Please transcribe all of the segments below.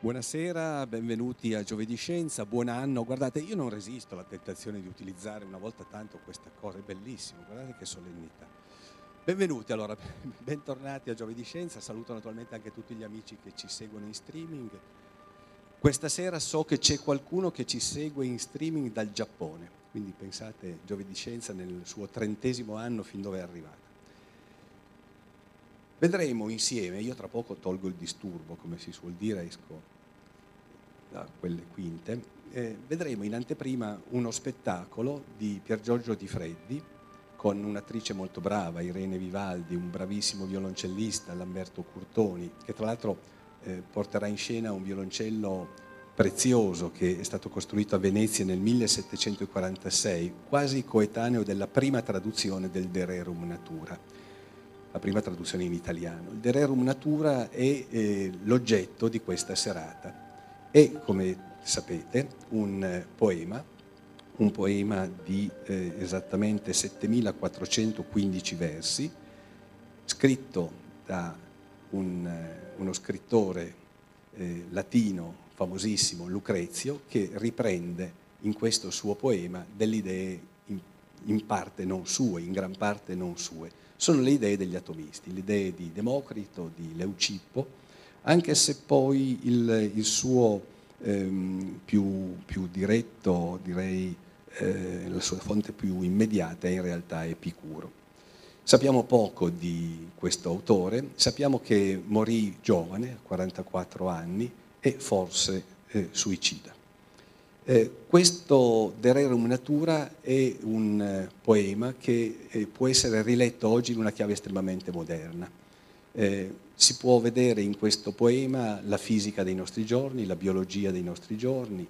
Buonasera, benvenuti a Giovedì Scienza, buon anno. Guardate, io non resisto alla tentazione di utilizzare una volta tanto questa cosa, è bellissimo, guardate che solennità. Benvenuti allora, bentornati a Giovedì Scienza, saluto naturalmente anche tutti gli amici che ci seguono in streaming. Questa sera so che c'è qualcuno che ci segue in streaming dal Giappone, quindi pensate Giovedì Scienza nel suo trentesimo anno fin dove è arrivato. Vedremo insieme, io tra poco tolgo il disturbo, come si suol dire, esco da quelle quinte, eh, vedremo in anteprima uno spettacolo di Pier Giorgio Di Freddi con un'attrice molto brava, Irene Vivaldi, un bravissimo violoncellista, Lamberto Curtoni, che tra l'altro eh, porterà in scena un violoncello prezioso che è stato costruito a Venezia nel 1746, quasi coetaneo della prima traduzione del De Rerum Natura la prima traduzione in italiano. Il Dererum Natura è eh, l'oggetto di questa serata. È, come sapete, un eh, poema, un poema di eh, esattamente 7415 versi, scritto da un, eh, uno scrittore eh, latino famosissimo, Lucrezio, che riprende in questo suo poema delle idee in, in parte non sue, in gran parte non sue sono le idee degli atomisti, le idee di Democrito, di Leucippo, anche se poi il, il suo ehm, più, più, diretto, direi, eh, la sua fonte più immediata è in realtà Epicuro. Sappiamo poco di questo autore, sappiamo che morì giovane, a 44 anni, e forse eh, suicida. Eh, questo De Rerum Natura è un eh, poema che eh, può essere riletto oggi in una chiave estremamente moderna. Eh, si può vedere in questo poema la fisica dei nostri giorni, la biologia dei nostri giorni,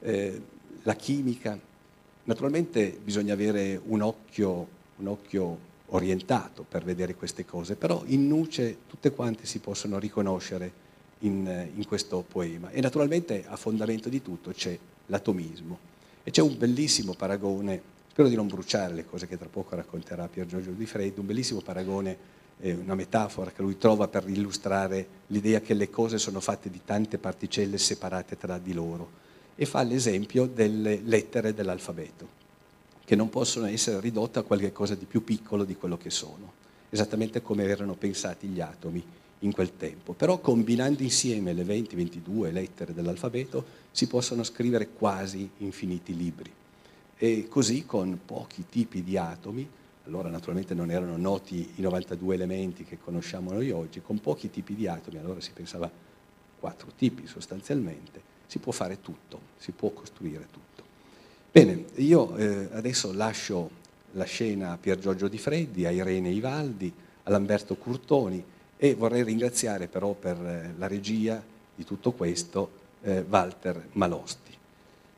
eh, la chimica. Naturalmente bisogna avere un occhio, un occhio orientato per vedere queste cose, però in nuce tutte quante si possono riconoscere in, in questo poema. E naturalmente a fondamento di tutto c'è l'atomismo. E c'è un bellissimo paragone, spero di non bruciare le cose che tra poco racconterà Pier Giorgio Di Freddi, un bellissimo paragone, eh, una metafora che lui trova per illustrare l'idea che le cose sono fatte di tante particelle separate tra di loro e fa l'esempio delle lettere dell'alfabeto, che non possono essere ridotte a qualcosa di più piccolo di quello che sono, esattamente come erano pensati gli atomi in quel tempo. Però combinando insieme le 20-22 lettere dell'alfabeto si possono scrivere quasi infiniti libri. E così con pochi tipi di atomi, allora naturalmente non erano noti i 92 elementi che conosciamo noi oggi, con pochi tipi di atomi, allora si pensava quattro tipi sostanzialmente, si può fare tutto, si può costruire tutto. Bene, io eh, adesso lascio la scena a Pier Giorgio Di Freddi, a Irene Ivaldi, a Lamberto Curtoni, e vorrei ringraziare però per eh, la regia di tutto questo eh, Walter Malosti.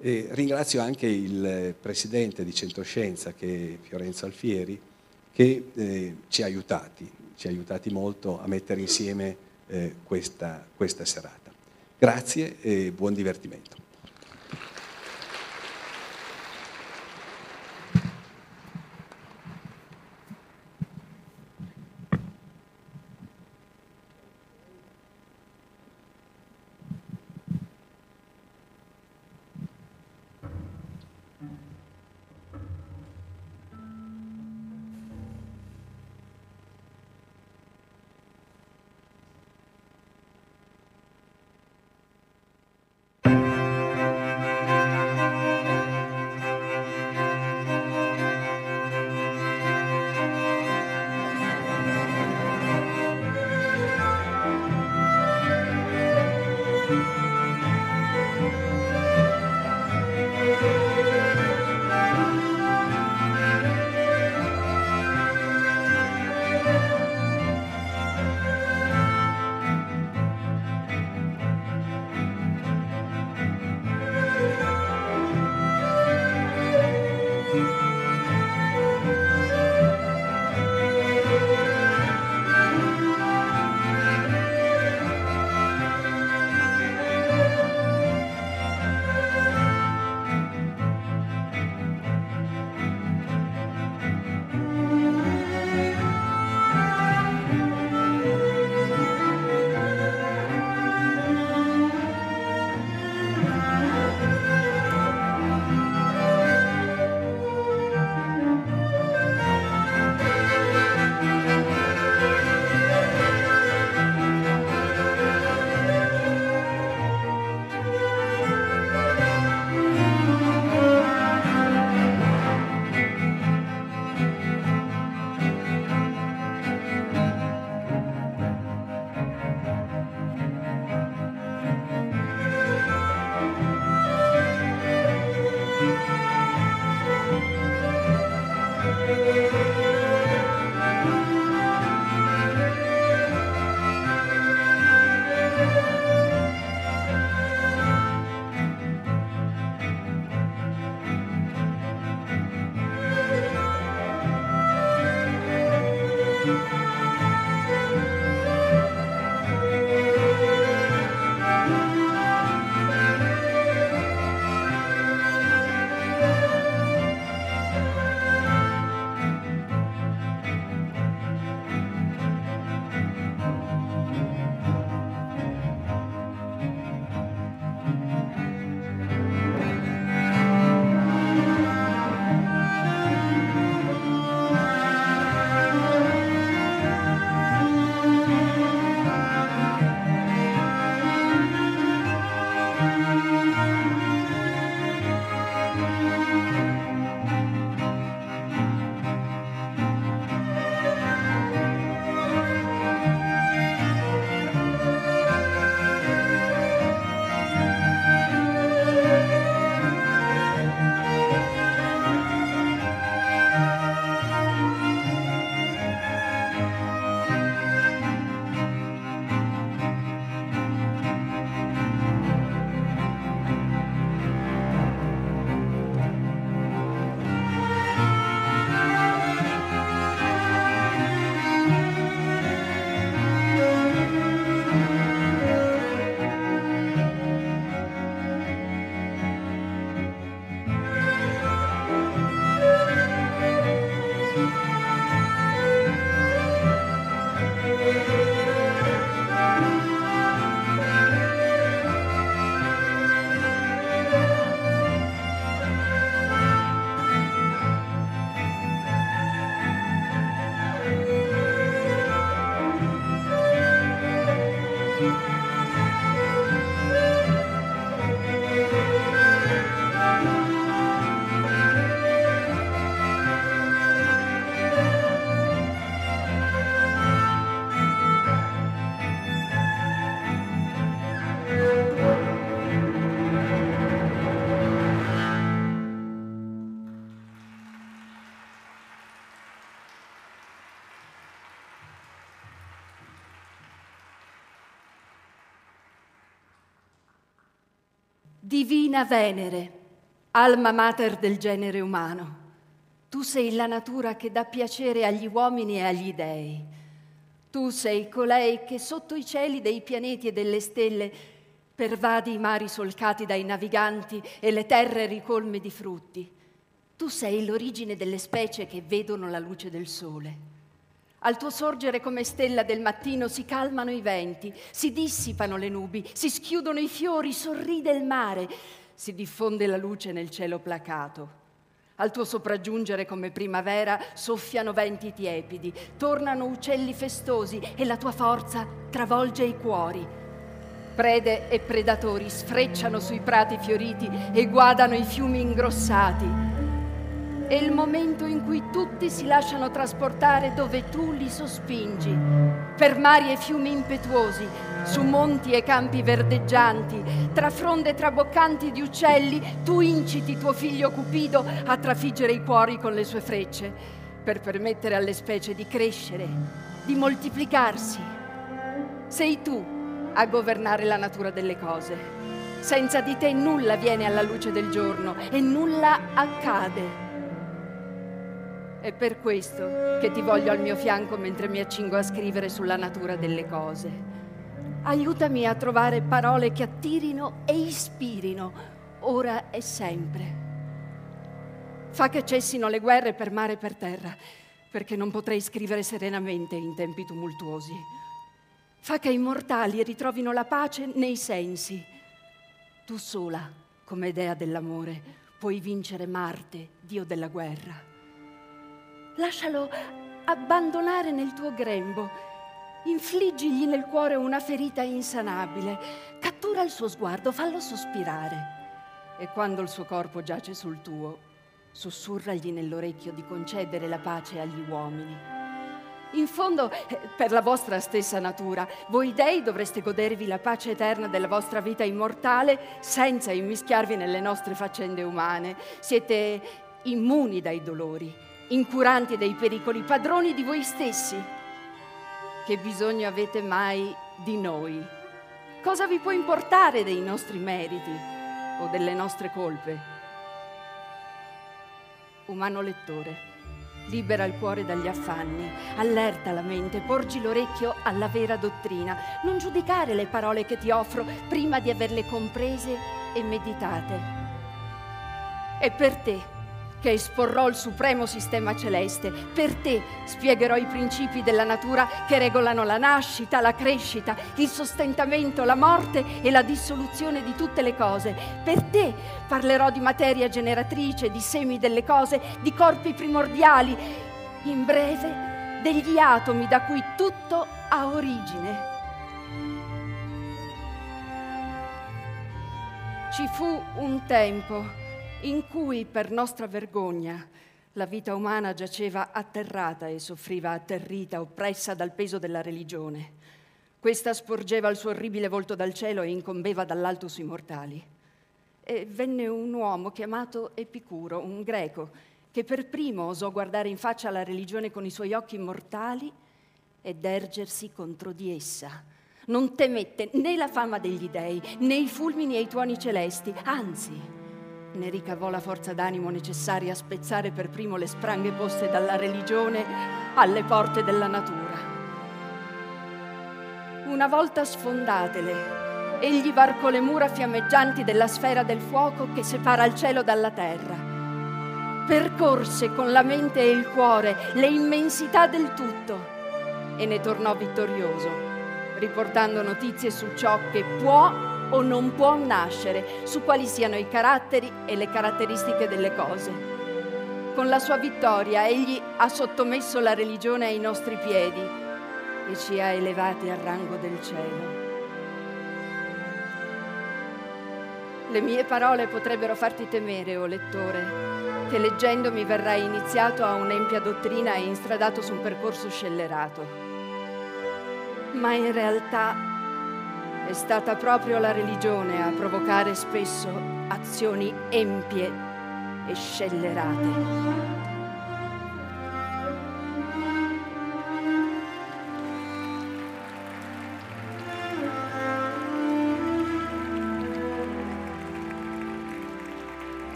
E ringrazio anche il presidente di Centroscienza, che è Fiorenzo Alfieri, che eh, ci ha aiutati, ci ha aiutati molto a mettere insieme eh, questa, questa serata. Grazie e buon divertimento. Divina Venere, alma mater del genere umano, tu sei la natura che dà piacere agli uomini e agli dei. Tu sei colei che sotto i cieli dei pianeti e delle stelle pervadi i mari solcati dai naviganti e le terre ricolme di frutti. Tu sei l'origine delle specie che vedono la luce del sole. Al tuo sorgere come stella del mattino si calmano i venti, si dissipano le nubi, si schiudono i fiori, sorride il mare, si diffonde la luce nel cielo placato. Al tuo sopraggiungere come primavera soffiano venti tiepidi, tornano uccelli festosi e la tua forza travolge i cuori. Prede e predatori sfrecciano sui prati fioriti e guadano i fiumi ingrossati è il momento in cui tutti si lasciano trasportare dove tu li sospingi, per mari e fiumi impetuosi, su monti e campi verdeggianti, tra fronde traboccanti di uccelli, tu inciti tuo figlio Cupido a trafiggere i cuori con le sue frecce, per permettere alle specie di crescere, di moltiplicarsi. Sei tu a governare la natura delle cose. Senza di te nulla viene alla luce del giorno e nulla accade. È per questo che ti voglio al mio fianco mentre mi accingo a scrivere sulla natura delle cose. Aiutami a trovare parole che attirino e ispirino, ora e sempre. Fa che cessino le guerre per mare e per terra, perché non potrei scrivere serenamente in tempi tumultuosi. Fa che i mortali ritrovino la pace nei sensi. Tu sola, come dea dell'amore, puoi vincere Marte, dio della guerra lascialo abbandonare nel tuo grembo, infliggigli nel cuore una ferita insanabile, cattura il suo sguardo, fallo sospirare e quando il suo corpo giace sul tuo, sussurragli nell'orecchio di concedere la pace agli uomini. In fondo, eh, per la vostra stessa natura, voi dei dovreste godervi la pace eterna della vostra vita immortale senza immischiarvi nelle nostre faccende umane. Siete immuni dai dolori incuranti dei pericoli, padroni di voi stessi. Che bisogno avete mai di noi? Cosa vi può importare dei nostri meriti o delle nostre colpe? Umano lettore, libera il cuore dagli affanni, allerta la mente, porgi l'orecchio alla vera dottrina, non giudicare le parole che ti offro prima di averle comprese e meditate. È per te che esporrò il supremo sistema celeste. Per te spiegherò i principi della natura che regolano la nascita, la crescita, il sostentamento, la morte e la dissoluzione di tutte le cose. Per te parlerò di materia generatrice, di semi delle cose, di corpi primordiali, in breve degli atomi da cui tutto ha origine. Ci fu un tempo in cui per nostra vergogna la vita umana giaceva atterrata e soffriva atterrita, oppressa dal peso della religione. Questa sporgeva il suo orribile volto dal cielo e incombeva dall'alto sui mortali. E venne un uomo chiamato Epicuro, un greco, che per primo osò guardare in faccia la religione con i suoi occhi mortali ed ergersi contro di essa. Non temette né la fama degli dei, né i fulmini e i tuoni celesti, anzi ne ricavò la forza d'animo necessaria a spezzare per primo le spranghe poste dalla religione alle porte della natura. Una volta sfondatele, egli varcò le mura fiammeggianti della sfera del fuoco che separa il cielo dalla terra. Percorse con la mente e il cuore le immensità del tutto e ne tornò vittorioso, riportando notizie su ciò che può o non può nascere, su quali siano i caratteri e le caratteristiche delle cose. Con la sua vittoria egli ha sottomesso la religione ai nostri piedi e ci ha elevati al rango del cielo. Le mie parole potrebbero farti temere, o oh lettore, che leggendomi verrai iniziato a un'empia dottrina e instradato su un percorso scellerato. Ma in realtà è stata proprio la religione a provocare spesso azioni empie e scellerate.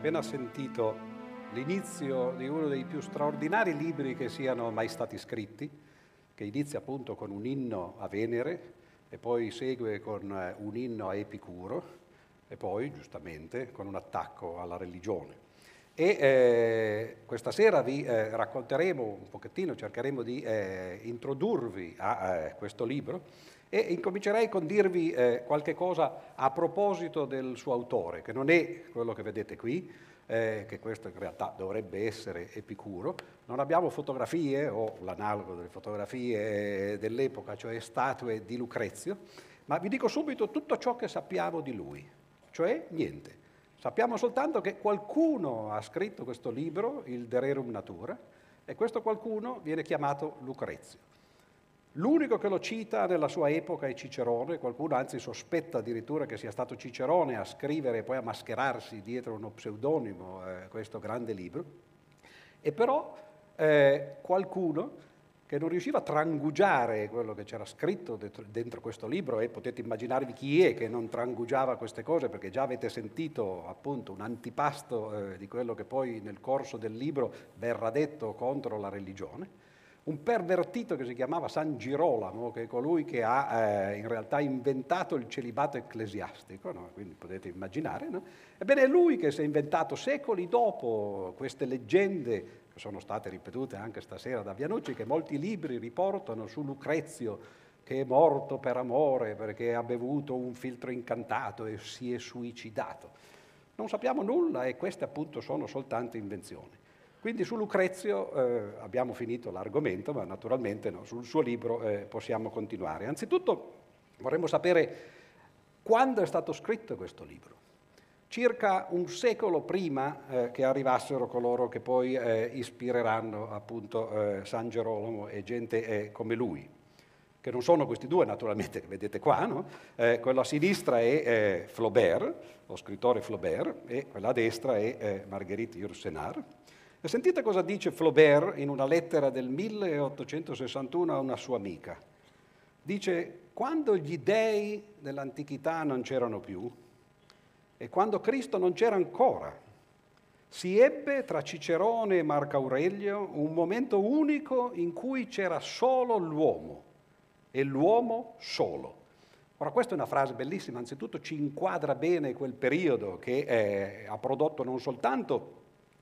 appena sentito l'inizio di uno dei più straordinari libri che siano mai stati scritti, che inizia appunto con un inno a Venere e poi segue con eh, un inno a Epicuro e poi, giustamente, con un attacco alla religione. E eh, questa sera vi eh, racconteremo un pochettino, cercheremo di eh, introdurvi a eh, questo libro e incomincerei con dirvi eh, qualche cosa a proposito del suo autore, che non è quello che vedete qui, eh, che questo in realtà dovrebbe essere Epicuro. Non abbiamo fotografie o l'analogo delle fotografie dell'epoca, cioè statue di Lucrezio, ma vi dico subito tutto ciò che sappiamo di lui, cioè niente. Sappiamo soltanto che qualcuno ha scritto questo libro, il De Rerum Natura, e questo qualcuno viene chiamato Lucrezio. L'unico che lo cita nella sua epoca è Cicerone, qualcuno anzi sospetta addirittura che sia stato Cicerone a scrivere e poi a mascherarsi dietro uno pseudonimo eh, questo grande libro, e però eh, qualcuno che non riusciva a trangugiare quello che c'era scritto dentro, dentro, questo libro e potete immaginarvi chi è che non trangugiava queste cose perché già avete sentito appunto un antipasto eh, di quello che poi nel corso del libro verrà detto contro la religione un pervertito che si chiamava San Girolamo, che è colui che ha eh, in realtà inventato il celibato ecclesiastico, no? quindi potete immaginare. No? Ebbene, è lui che si è inventato secoli dopo queste leggende, che sono state ripetute anche stasera da Vianucci, che molti libri riportano su Lucrezio, che è morto per amore perché ha bevuto un filtro incantato e si è suicidato. Non sappiamo nulla e queste appunto sono soltanto invenzioni. Quindi su Lucrezio eh, abbiamo finito l'argomento, ma naturalmente no, sul suo libro eh, possiamo continuare. Anzitutto vorremmo sapere quando è stato scritto questo libro. Circa un secolo prima eh, che arrivassero coloro che poi eh, ispireranno appunto eh, San Gerolamo e gente eh, come lui, che non sono questi due naturalmente che vedete qua, no? quello a sinistra è Flaubert, lo scrittore Flaubert, e quella a destra è Marguerite Yourcenar. E sentite cosa dice Flaubert in una lettera del 1861 a una sua amica. Dice, quando gli dei dell'antichità non c'erano più e quando Cristo non c'era ancora, si ebbe tra Cicerone e Marco Aurelio un momento unico in cui c'era solo l'uomo e l'uomo solo. Ora questa è una frase bellissima, anzitutto ci inquadra bene quel periodo che eh, ha prodotto non soltanto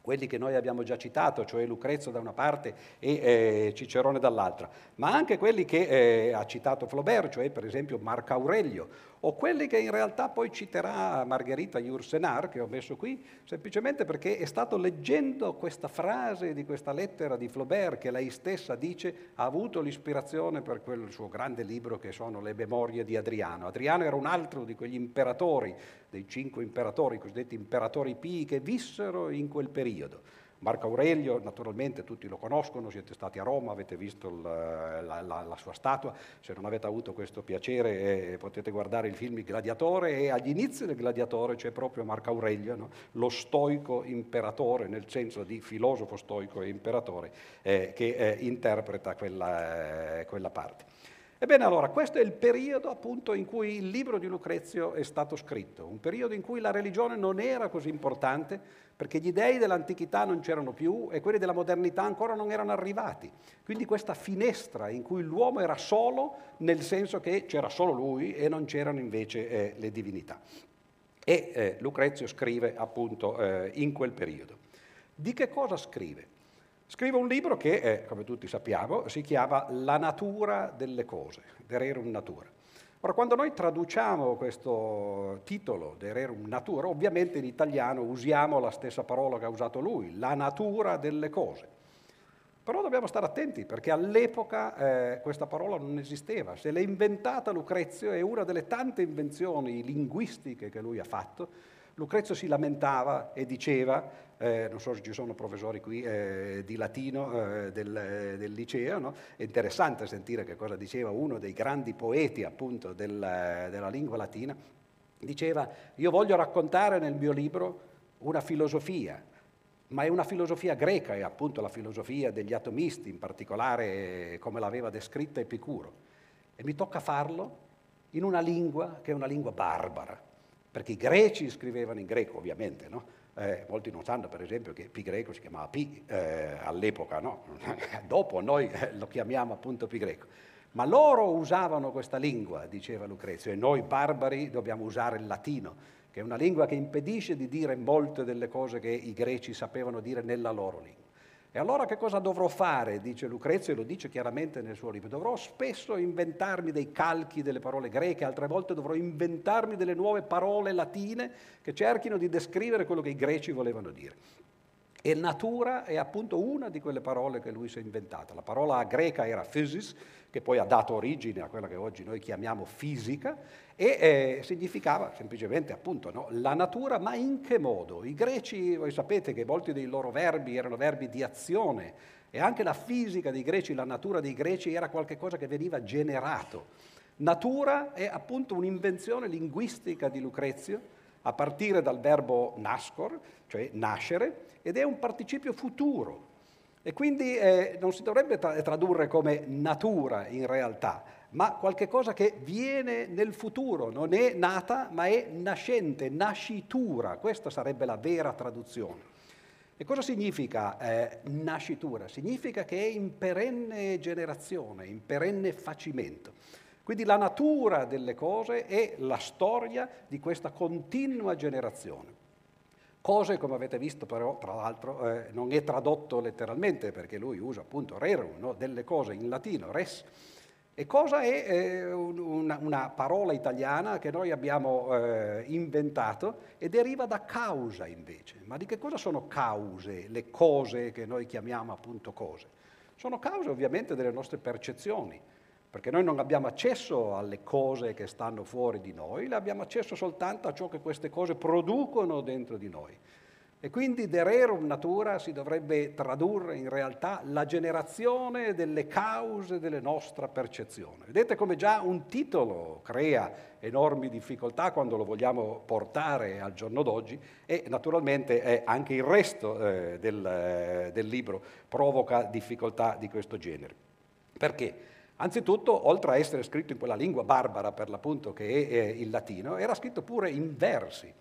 quelli che noi abbiamo già citato, cioè Lucrezio da una parte e eh, Cicerone dall'altra, ma anche quelli che eh, ha citato Flaubert, cioè per esempio Marco Aurelio, o quelli che in realtà poi citerà Margherita Yourcenar, che ho messo qui, semplicemente perché è stato leggendo questa frase di questa lettera di Flaubert che lei stessa dice ha avuto l'ispirazione per quel suo grande libro che sono le memorie di Adriano. Adriano era un altro di quegli imperatori, dei cinque imperatori, i cosiddetti imperatori pii, che vissero in quel periodo. Marco Aurelio, naturalmente tutti lo conoscono, siete stati a Roma, avete visto la, la, la, la sua statua, se non avete avuto questo piacere eh, potete guardare il film Il Gladiatore e agli inizi del Gladiatore c'è proprio Marco Aurelio, no? lo stoico imperatore, nel senso di filosofo stoico e imperatore, eh, che eh, interpreta quella, eh, quella parte. Ebbene allora, questo è il periodo appunto in cui il libro di Lucrezio è stato scritto, un periodo in cui la religione non era così importante perché gli dei dell'antichità non c'erano più e quelli della modernità ancora non erano arrivati. Quindi questa finestra in cui l'uomo era solo nel senso che c'era solo lui e non c'erano invece eh, le divinità. E eh, Lucrezio scrive appunto eh, in quel periodo. Di che cosa scrive? Scrive un libro che, eh, come tutti sappiamo, si chiama La natura delle cose, De Rerum Natura. Ora, quando noi traduciamo questo titolo, De Rerum Natura, ovviamente in italiano usiamo la stessa parola che ha usato lui, la natura delle cose. Però dobbiamo stare attenti perché all'epoca eh, questa parola non esisteva. Se l'è inventata Lucrezio è una delle tante invenzioni linguistiche che lui ha fatto. Lucrezio si lamentava e diceva eh, non so se ci sono professori qui eh, di latino eh, del, del, liceo, no? è interessante sentire che cosa diceva uno dei grandi poeti appunto del, della lingua latina, diceva io voglio raccontare nel mio libro una filosofia, ma è una filosofia greca, è appunto la filosofia degli atomisti, in particolare eh, come l'aveva descritta Epicuro, e mi tocca farlo in una lingua che è una lingua barbara, perché i greci scrivevano in greco ovviamente, no? Eh, molti non sanno per esempio che pi greco si chiamava pi eh, all'epoca, no? dopo noi eh, lo chiamiamo appunto pi greco. Ma loro usavano questa lingua, diceva Lucrezio, e noi barbari dobbiamo usare il latino, che è una lingua che impedisce di dire molte delle cose che i greci sapevano dire nella loro lingua. E allora che cosa dovrò fare? Dice Lucrezio e lo dice chiaramente nel suo libro. Dovrò spesso inventarmi dei calchi delle parole greche, altre volte dovrò inventarmi delle nuove parole latine che cerchino di descrivere quello che i greci volevano dire. E natura è appunto una di quelle parole che lui si è inventata. La parola greca era physis, che poi ha dato origine a quella che oggi noi chiamiamo fisica, e eh, significava semplicemente appunto no, la natura, ma in che modo? I greci, voi sapete che molti dei loro verbi erano verbi di azione e anche la fisica dei greci, la natura dei greci era qualcosa che veniva generato. Natura è appunto un'invenzione linguistica di Lucrezio a partire dal verbo nascor, cioè nascere, ed è un participio futuro. E quindi eh, non si dovrebbe tra- tradurre come natura in realtà, ma qualcosa che viene nel futuro, non è nata, ma è nascente, nascitura. Questa sarebbe la vera traduzione. E cosa significa eh, nascitura? Significa che è in perenne generazione, in perenne facimento. Quindi la natura delle cose è la storia di questa continua generazione. Cose, come avete visto però, tra l'altro, eh, non è tradotto letteralmente perché lui usa appunto rerum, no? delle cose in latino, res. E cosa è eh, una, una, parola italiana che noi abbiamo eh, inventato e deriva da causa invece. Ma di che cosa sono cause, le cose che noi chiamiamo appunto cose? Sono cause ovviamente delle nostre percezioni perché noi non abbiamo accesso alle cose che stanno fuori di noi, abbiamo accesso soltanto a ciò che queste cose producono dentro di noi. E quindi de rerum natura si dovrebbe tradurre in realtà la generazione delle cause della nostra percezione. Vedete come già un titolo crea enormi difficoltà quando lo vogliamo portare al giorno d'oggi e naturalmente eh, anche il resto eh, del, eh, del libro provoca difficoltà di questo genere. Perché? Anzitutto, oltre a essere scritto in quella lingua barbara per l'appunto che è il latino, era scritto pure in versi,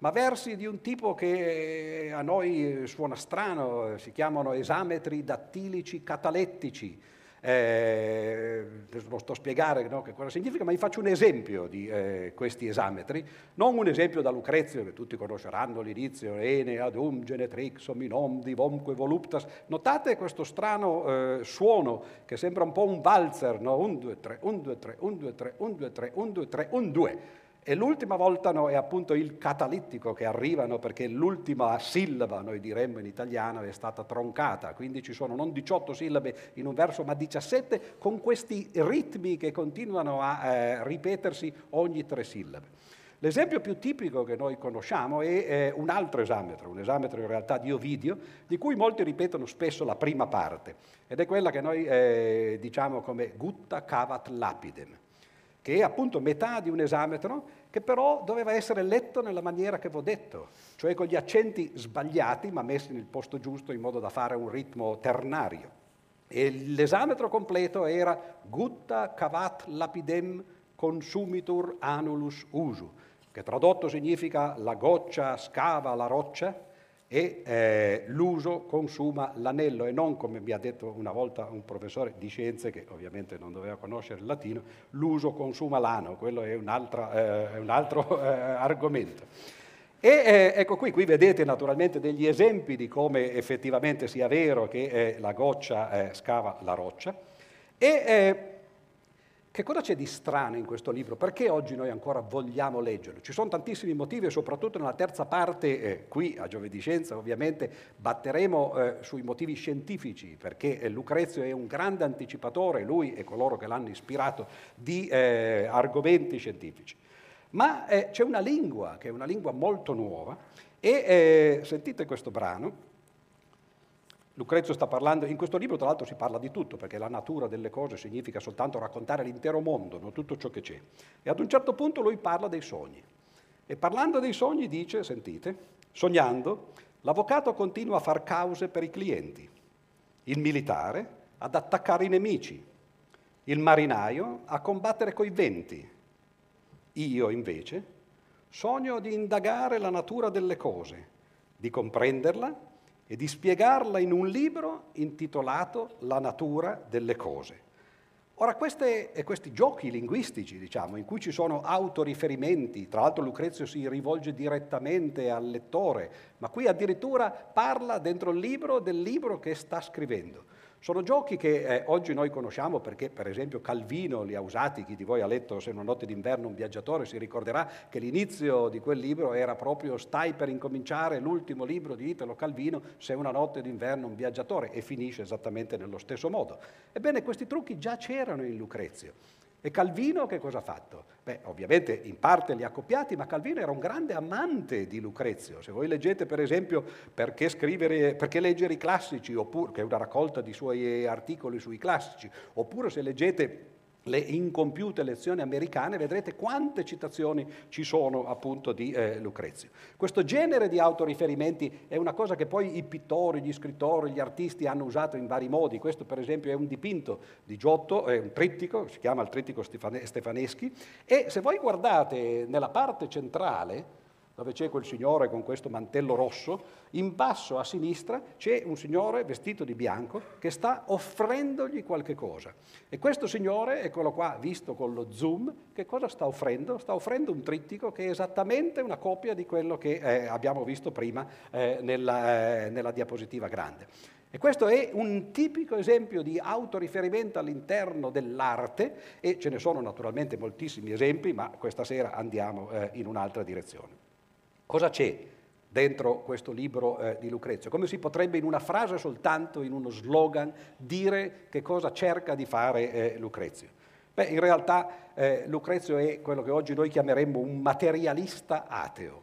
ma versi di un tipo che a noi suona strano, si chiamano esametri dattilici catalettici, eh, non sto a spiegare no, che cosa significa, ma vi faccio un esempio di eh, questi esametri, non un esempio da Lucrezio, che tutti conosceranno l'inizio, ene adum genetrixum in omdi vomque voluptas. Notate questo strano eh, suono che sembra un po' un valzer, no? un, due, tre, un, due, tre, un, due, tre, un, due, tre, un, due, tre, un, due. E l'ultima volta no, è appunto il catalittico che arrivano perché l'ultima sillaba, noi diremmo in italiano, è stata troncata, quindi ci sono non 18 sillabe in un verso ma 17 con questi ritmi che continuano a eh, ripetersi ogni tre sillabe. L'esempio più tipico che noi conosciamo è eh, un altro esametro, un esametro in realtà di Ovidio, di cui molti ripetono spesso la prima parte, ed è quella che noi eh, diciamo come gutta cavat lapidem che è appunto metà di un esametro, che però doveva essere letto nella maniera che vi ho detto, cioè con gli accenti sbagliati ma messi nel posto giusto in modo da fare un ritmo ternario. E l'esametro completo era gutta cavat lapidem consumitur anulus usu, che tradotto significa la goccia scava la roccia, e eh, l'uso consuma l'anello e non, come mi ha detto una volta un professore di scienze, che ovviamente non doveva conoscere il latino, l'uso consuma l'ano, quello è eh, un altro eh, argomento. E eh, ecco qui, qui vedete naturalmente degli esempi di come effettivamente sia vero che eh, la goccia eh, scava la roccia. E che cosa c'è di strano in questo libro? Perché oggi noi ancora vogliamo leggerlo? Ci sono tantissimi motivi e soprattutto nella terza parte, eh, qui a Giovedì Scienza ovviamente, batteremo eh, sui motivi scientifici, perché eh, Lucrezio è un grande anticipatore, lui e coloro che l'hanno ispirato, di eh, argomenti scientifici. Ma eh, c'è una lingua, che è una lingua molto nuova, e eh, sentite questo brano, Lucrezio sta parlando, in questo libro tra l'altro si parla di tutto, perché la natura delle cose significa soltanto raccontare l'intero mondo, non tutto ciò che c'è. E ad un certo punto lui parla dei sogni. E parlando dei sogni dice, sentite, sognando, l'avvocato continua a far cause per i clienti, il militare ad attaccare i nemici, il marinaio a combattere coi venti. Io invece sogno di indagare la natura delle cose di comprenderla e di spiegarla in un libro intitolato La natura delle cose. Ora, queste, questi giochi linguistici, diciamo, in cui ci sono autoriferimenti, tra l'altro Lucrezio si rivolge direttamente al lettore, ma qui addirittura parla dentro il libro del libro che sta scrivendo. Sono giochi che eh, oggi noi conosciamo perché per esempio Calvino li ha usati, chi di voi ha letto Se una notte d'inverno un viaggiatore si ricorderà che l'inizio di quel libro era proprio Stai per incominciare l'ultimo libro di Italo Calvino, Se una notte d'inverno un viaggiatore e finisce esattamente nello stesso modo. Ebbene questi trucchi già c'erano in Lucrezio. E Calvino che cosa ha fatto? Beh, ovviamente in parte li ha copiati, ma Calvino era un grande amante di Lucrezio. Se voi leggete per esempio perché, scrivere, perché leggere i classici, oppure, che è una raccolta di suoi articoli sui classici, oppure se leggete le incompiute lezioni americane, vedrete quante citazioni ci sono appunto di eh, Lucrezio. Questo genere di autoriferimenti è una cosa che poi i pittori, gli scrittori, gli artisti hanno usato in vari modi. Questo per esempio è un dipinto di Giotto, è un trittico, si chiama il trittico Stefaneschi, e se voi guardate nella parte centrale, dove c'è quel signore con questo mantello rosso, in basso a sinistra c'è un signore vestito di bianco che sta offrendogli qualche cosa. E questo signore, eccolo qua, visto con lo zoom, che cosa sta offrendo? Sta offrendo un trittico che è esattamente una copia di quello che eh, abbiamo visto prima eh, nella, eh, nella diapositiva grande. E questo è un tipico esempio di autoriferimento all'interno dell'arte e ce ne sono naturalmente moltissimi esempi, ma questa sera andiamo eh, in un'altra direzione. Cosa c'è dentro questo libro eh, di Lucrezio? Come si potrebbe in una frase soltanto, in uno slogan, dire che cosa cerca di fare eh, Lucrezio? Beh, in realtà eh, Lucrezio è quello che oggi noi chiameremmo un materialista ateo.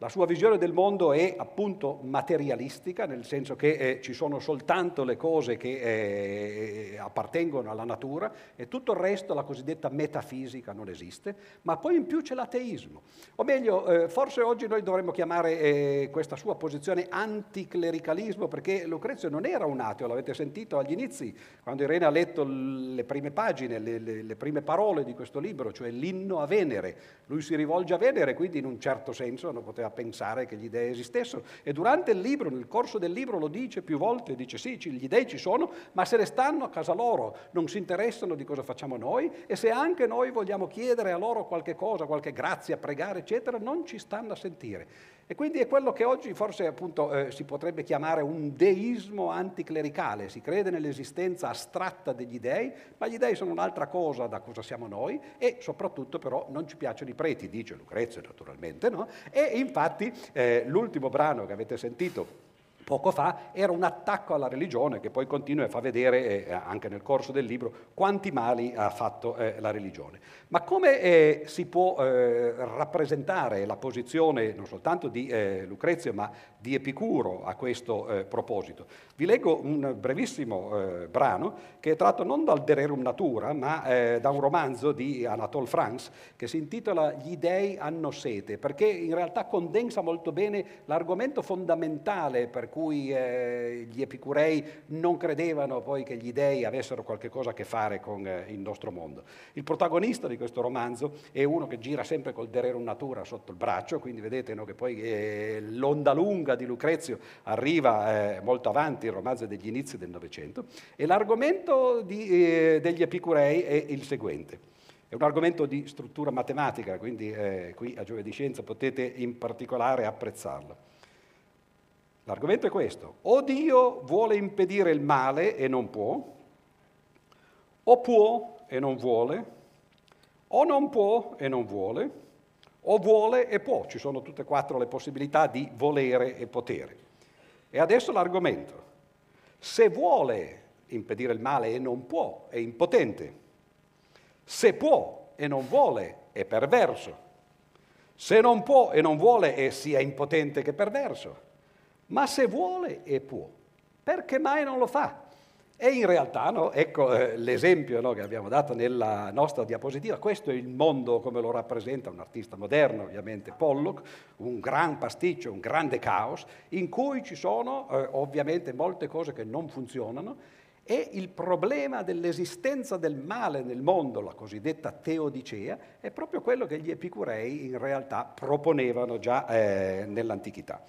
La sua visione del mondo è appunto materialistica, nel senso che eh, ci sono soltanto le cose che eh, appartengono alla natura e tutto il resto, la cosiddetta metafisica, non esiste, ma poi in più c'è l'ateismo. O meglio, eh, forse oggi noi dovremmo chiamare eh, questa sua posizione anticlericalismo, perché Lucrezio non era un ateo, l'avete sentito agli inizi, quando Irene ha letto le prime pagine, le, le, le prime parole di questo libro, cioè l'inno a Venere. Lui si rivolge a Venere, quindi in un certo senso non poteva a pensare che gli dei esistessero. E durante il libro, nel corso del libro, lo dice più volte, dice sì, gli dei ci sono, ma se ne stanno a casa loro, non si interessano di cosa facciamo noi e se anche noi vogliamo chiedere a loro qualche cosa, qualche grazia, pregare, eccetera, non ci stanno a sentire. E quindi è quello che oggi forse appunto eh, si potrebbe chiamare un deismo anticlericale, si crede nell'esistenza astratta degli dei, ma gli dei sono un'altra cosa da cosa siamo noi e soprattutto però non ci piacciono i preti, dice Lucrezio naturalmente, no? E infatti eh, l'ultimo brano che avete sentito poco fa, era un attacco alla religione che poi continua e fa vedere eh, anche nel corso del libro quanti mali ha fatto eh, la religione. Ma come eh, si può eh, rappresentare la posizione non soltanto di eh, Lucrezio ma di Epicuro a questo eh, proposito? Vi leggo un brevissimo brano che è tratto non dal De Rerum Natura ma da un romanzo di Anatole France che si intitola Gli dei hanno sete perché in realtà condensa molto bene l'argomento fondamentale per cui cui eh, gli epicurei non credevano poi che gli dei avessero qualche cosa a che fare con eh, il nostro mondo. Il protagonista di questo romanzo è uno che gira sempre col Dererum Natura sotto il braccio, quindi vedete no, che poi eh, l'onda lunga di Lucrezio arriva eh, molto avanti, il romanzo degli inizi del Novecento, e l'argomento di, eh, degli epicurei è il seguente. È un argomento di struttura matematica, quindi eh, qui a Giove di Scienza potete in particolare apprezzarlo. L'argomento è questo, o Dio vuole impedire il male e non può, o può e non vuole, o non può e non vuole, o vuole e può, ci sono tutte e quattro le possibilità di volere e potere. E adesso l'argomento, se vuole impedire il male e non può, è impotente, se può e non vuole, è perverso, se non può e non vuole, è sia impotente che perverso ma se vuole e può, perché mai non lo fa? E in realtà, no, ecco eh, l'esempio no, che abbiamo dato nella nostra diapositiva, questo è il mondo come lo rappresenta un artista moderno, ovviamente Pollock, un gran pasticcio, un grande caos, in cui ci sono eh, ovviamente molte cose che non funzionano e il problema dell'esistenza del male nel mondo, la cosiddetta teodicea, è proprio quello che gli epicurei in realtà proponevano già eh, nell'antichità.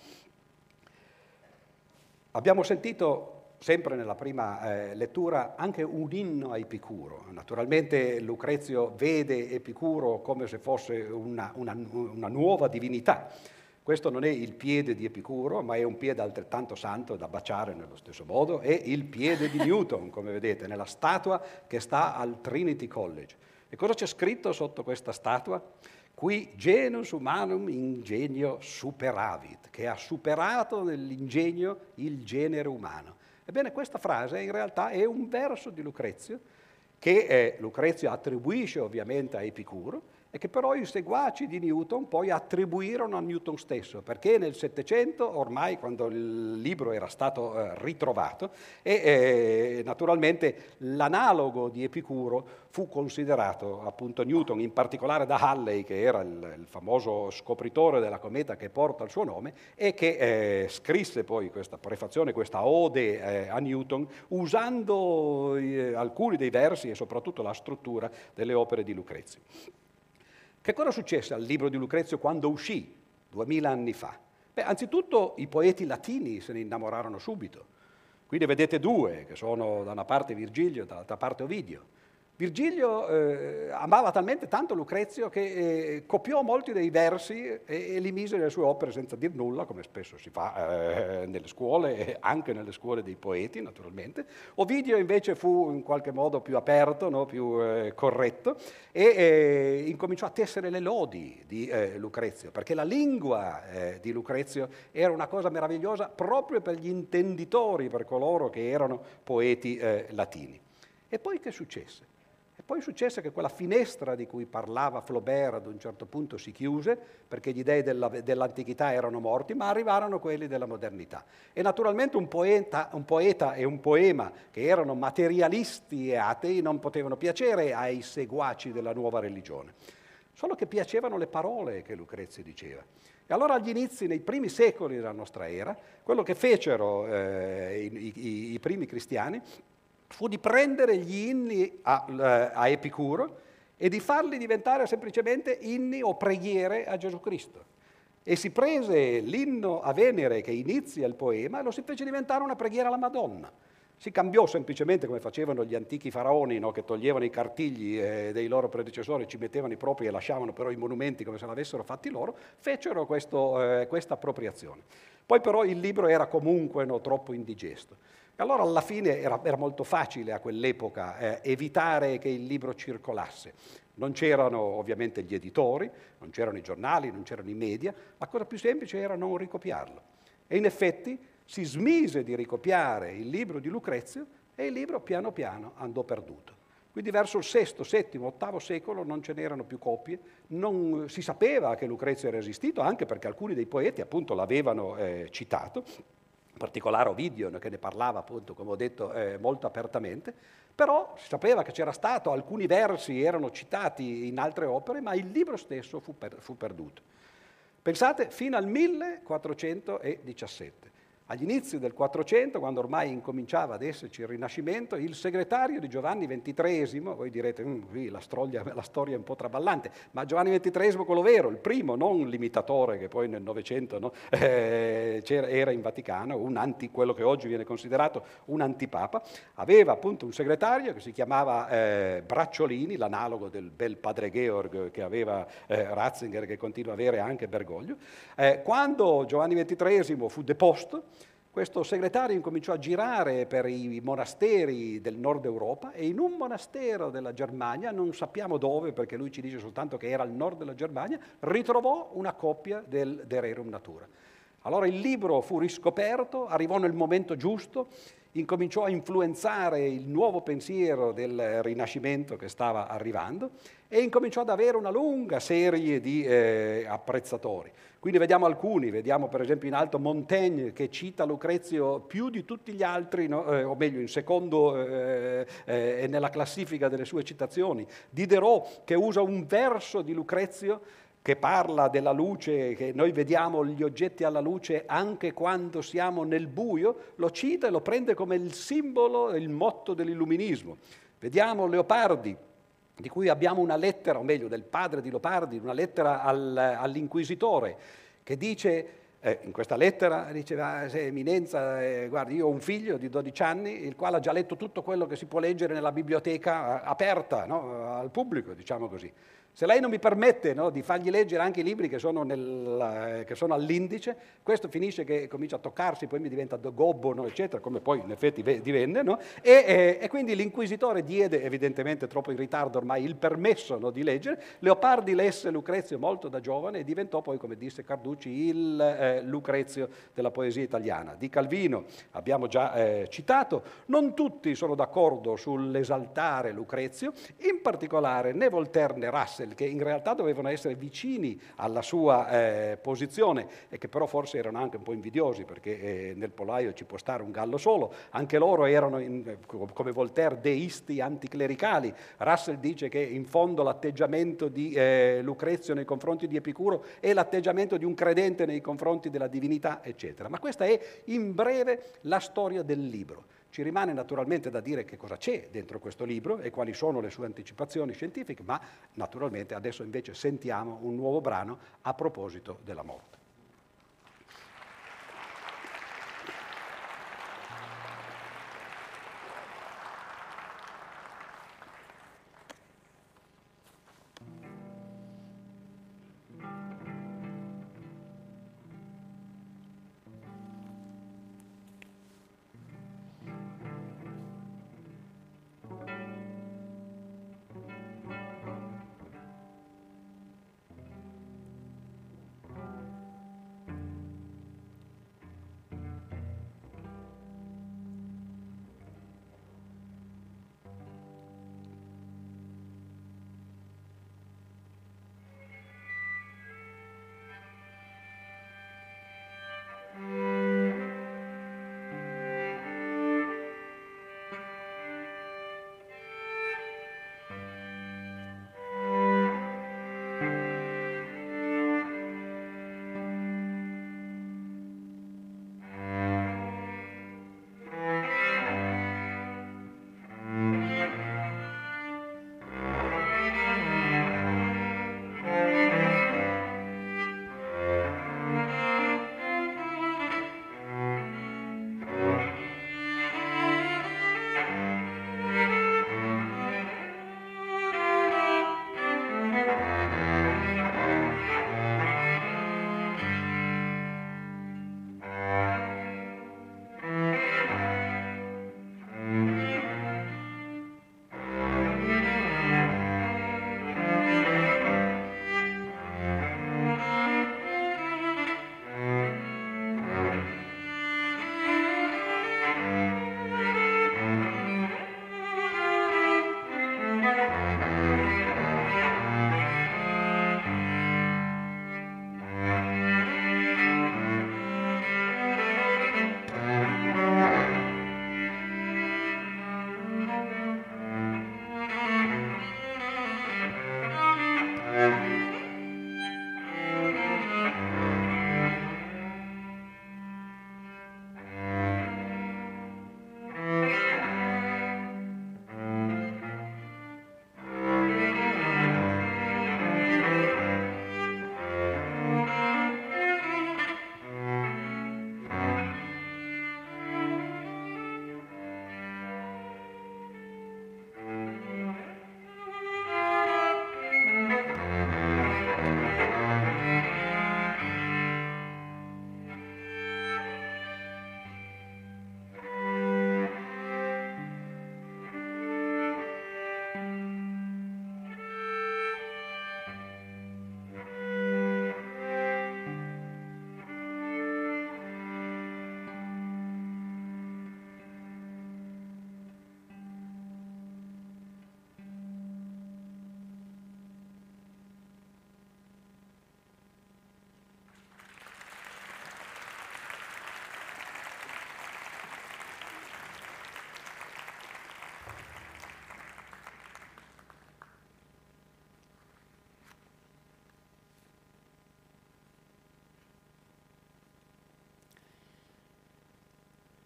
Abbiamo sentito sempre nella prima eh, lettura, anche un inno a Epicuro. Naturalmente Lucrezio vede Epicuro come se fosse una, una, una nuova divinità. Questo non è il piede di Epicuro, ma è un piede altrettanto santo da baciare nello stesso modo, è il piede di Newton, come vedete, nella statua che sta al Trinity College. E cosa c'è scritto sotto questa statua? Qui genus humanum ingenio superavit, che ha superato nell'ingegno il genere umano. Ebbene, questa frase in realtà è un verso di Lucrezio, che eh, Lucrezio attribuisce ovviamente a Epicuro, e che però i seguaci di Newton poi attribuirono a Newton stesso, perché nel Settecento, ormai quando il libro era stato eh, ritrovato, e eh, naturalmente l'analogo di Epicuro fu considerato appunto Newton, in particolare da Halley, che era il, il famoso scopritore della cometa che porta il suo nome, e che eh, scrisse poi questa prefazione, questa ode eh, a Newton, usando eh, alcuni dei versi e soprattutto la struttura delle opere di Lucrezio. Che cosa successe al libro di Lucrezio quando uscì, duemila anni fa? Beh, anzitutto i poeti latini se ne innamorarono subito. Qui ne vedete due, che sono da una parte Virgilio e dall'altra parte Ovidio. Virgilio eh, amava talmente tanto Lucrezio che eh, copiò molti dei versi e, e, li mise nelle sue opere senza dir nulla, come spesso si fa eh, nelle scuole, anche nelle scuole dei poeti naturalmente. Ovidio invece fu in qualche modo più aperto, no? più eh, corretto e eh, incominciò a tessere le lodi di eh, Lucrezio, perché la lingua di Lucrezio era una cosa meravigliosa proprio per gli intenditori, per coloro che erano poeti latini. E poi che successe? Poi successe che quella finestra di cui parlava Flaubert ad un certo punto si chiuse perché gli dei della, dell'antichità erano morti, ma arrivarono quelli della modernità. E naturalmente un poeta, un poeta e un poema che erano materialisti e atei non potevano piacere ai seguaci della nuova religione. Solo che piacevano le parole che Lucrezio diceva. E allora agli inizi, nei primi secoli della nostra era, quello che fecero eh, i, i, i primi cristiani fu di prendere gli inni a, eh, a Epicuro e di farli diventare semplicemente inni o preghiere a Gesù Cristo. E si prese l'inno a Venere che inizia il poema e lo si fece diventare una preghiera alla Madonna. Si cambiò semplicemente come facevano gli antichi faraoni, no? che toglievano i cartigli eh, dei loro predecessori, ci mettevano i propri e lasciavano però i monumenti come se l'avessero fatti loro, fecero questo, eh, questa appropriazione. Poi però il libro era comunque no, troppo indigesto. E allora alla fine era, era molto facile a quell'epoca eh, evitare che il libro circolasse. Non c'erano ovviamente gli editori, non c'erano i giornali, non c'erano i media, la cosa più semplice era non ricopiarlo. E in effetti si smise di ricopiare il libro di Lucrezio e il libro piano piano andò perduto. Quindi verso il VI, VII, VIII secolo non ce n'erano più copie, non si sapeva che Lucrezio era esistito, anche perché alcuni dei poeti appunto l'avevano eh, citato, particolare Ovidio, che ne parlava appunto, come ho detto, eh, molto apertamente, però si sapeva che c'era stato, alcuni versi erano citati in altre opere, ma il libro stesso fu, per, fu perduto. Pensate, fino al 1417. Agli inizi del 400, quando ormai incominciava ad esserci il Rinascimento, il segretario di Giovanni XXIII, voi direte, mm, la, storia, la, storia, è un po' traballante, ma Giovanni XXIII quello vero, il primo, non l'imitatore che poi nel Novecento no, eh, era in Vaticano, anti, quello che oggi viene considerato un antipapa, aveva appunto un segretario che si chiamava eh, Bracciolini, l'analogo del bel padre Georg che aveva eh, Ratzinger, che continua a avere anche Bergoglio. Eh, quando Giovanni XXIII fu deposto, questo segretario incominciò a girare per i monasteri del nord Europa e in un monastero della Germania, non sappiamo dove perché lui ci dice soltanto che era al nord della Germania, ritrovò una copia del De Rerum Natura. Allora il libro fu riscoperto, arrivò nel momento giusto, incominciò a influenzare il nuovo pensiero del Rinascimento che stava arrivando e incominciò ad avere una lunga serie di eh, apprezzatori. Quindi vediamo alcuni, vediamo per esempio in alto Montaigne che cita Lucrezio più di tutti gli altri, no? eh, o meglio in secondo eh, eh, nella classifica delle sue citazioni, Diderot che usa un verso di Lucrezio che parla della luce, che noi vediamo gli oggetti alla luce anche quando siamo nel buio, lo cita e lo prende come il simbolo, il motto dell'illuminismo. Vediamo Leopardi, di cui abbiamo una lettera, o meglio del padre di Leopardi, una lettera al, all'inquisitore, che dice Eh, in questa lettera diceva, Eminenza, eh, guardi, io ho un figlio di 12 anni, il quale ha già letto tutto quello che si può leggere nella biblioteca eh, aperta no? al pubblico, diciamo così. Se lei non mi permette no, di fargli leggere anche i libri che sono, nel, che sono, all'indice, questo finisce che comincia a toccarsi, poi mi diventa gobbo, no, eccetera, come poi in effetti divenne. No? E, e, e, quindi l'inquisitore diede, evidentemente troppo in ritardo ormai, il permesso di leggere. Leopardi lesse Lucrezio molto da giovane e diventò poi, come disse Carducci, il eh, Lucrezio della poesia italiana. Di Calvino abbiamo già eh, citato, non tutti sono d'accordo sull'esaltare Lucrezio, in particolare né Voltaire Russell Russell, che in realtà dovevano essere vicini alla sua eh, posizione e che però forse erano anche un po' invidiosi perché eh, nel polaio ci può stare un gallo solo, anche loro erano in, come Voltaire deisti anticlericali. Russell dice che in fondo l'atteggiamento di eh, Lucrezio nei confronti di Epicuro è l'atteggiamento di un credente nei confronti della divinità, eccetera. Ma questa è in breve la storia del libro. Ci rimane naturalmente da dire che cosa c'è dentro questo libro e quali sono le sue anticipazioni scientifiche, ma naturalmente adesso invece sentiamo un nuovo brano a proposito della morte.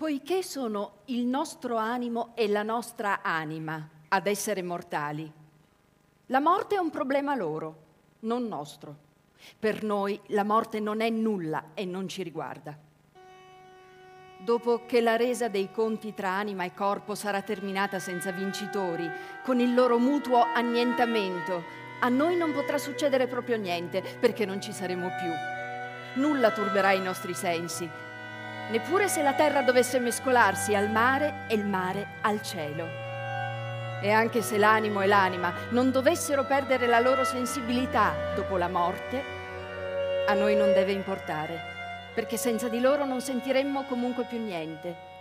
Poiché sono il nostro animo e la nostra anima ad essere mortali. La morte è un problema loro, non nostro. Per noi la morte non è nulla e non ci riguarda. Dopo che la resa dei conti tra anima e corpo sarà terminata senza vincitori, con il loro mutuo annientamento, a noi non potrà succedere proprio niente perché non ci saremo più. Nulla turberà i nostri sensi, neppure se la terra dovesse mescolarsi al mare e il mare al cielo. E anche se l'animo e l'anima non dovessero perdere la loro sensibilità dopo la morte, a noi non deve importare perché senza di loro non sentiremmo comunque più niente.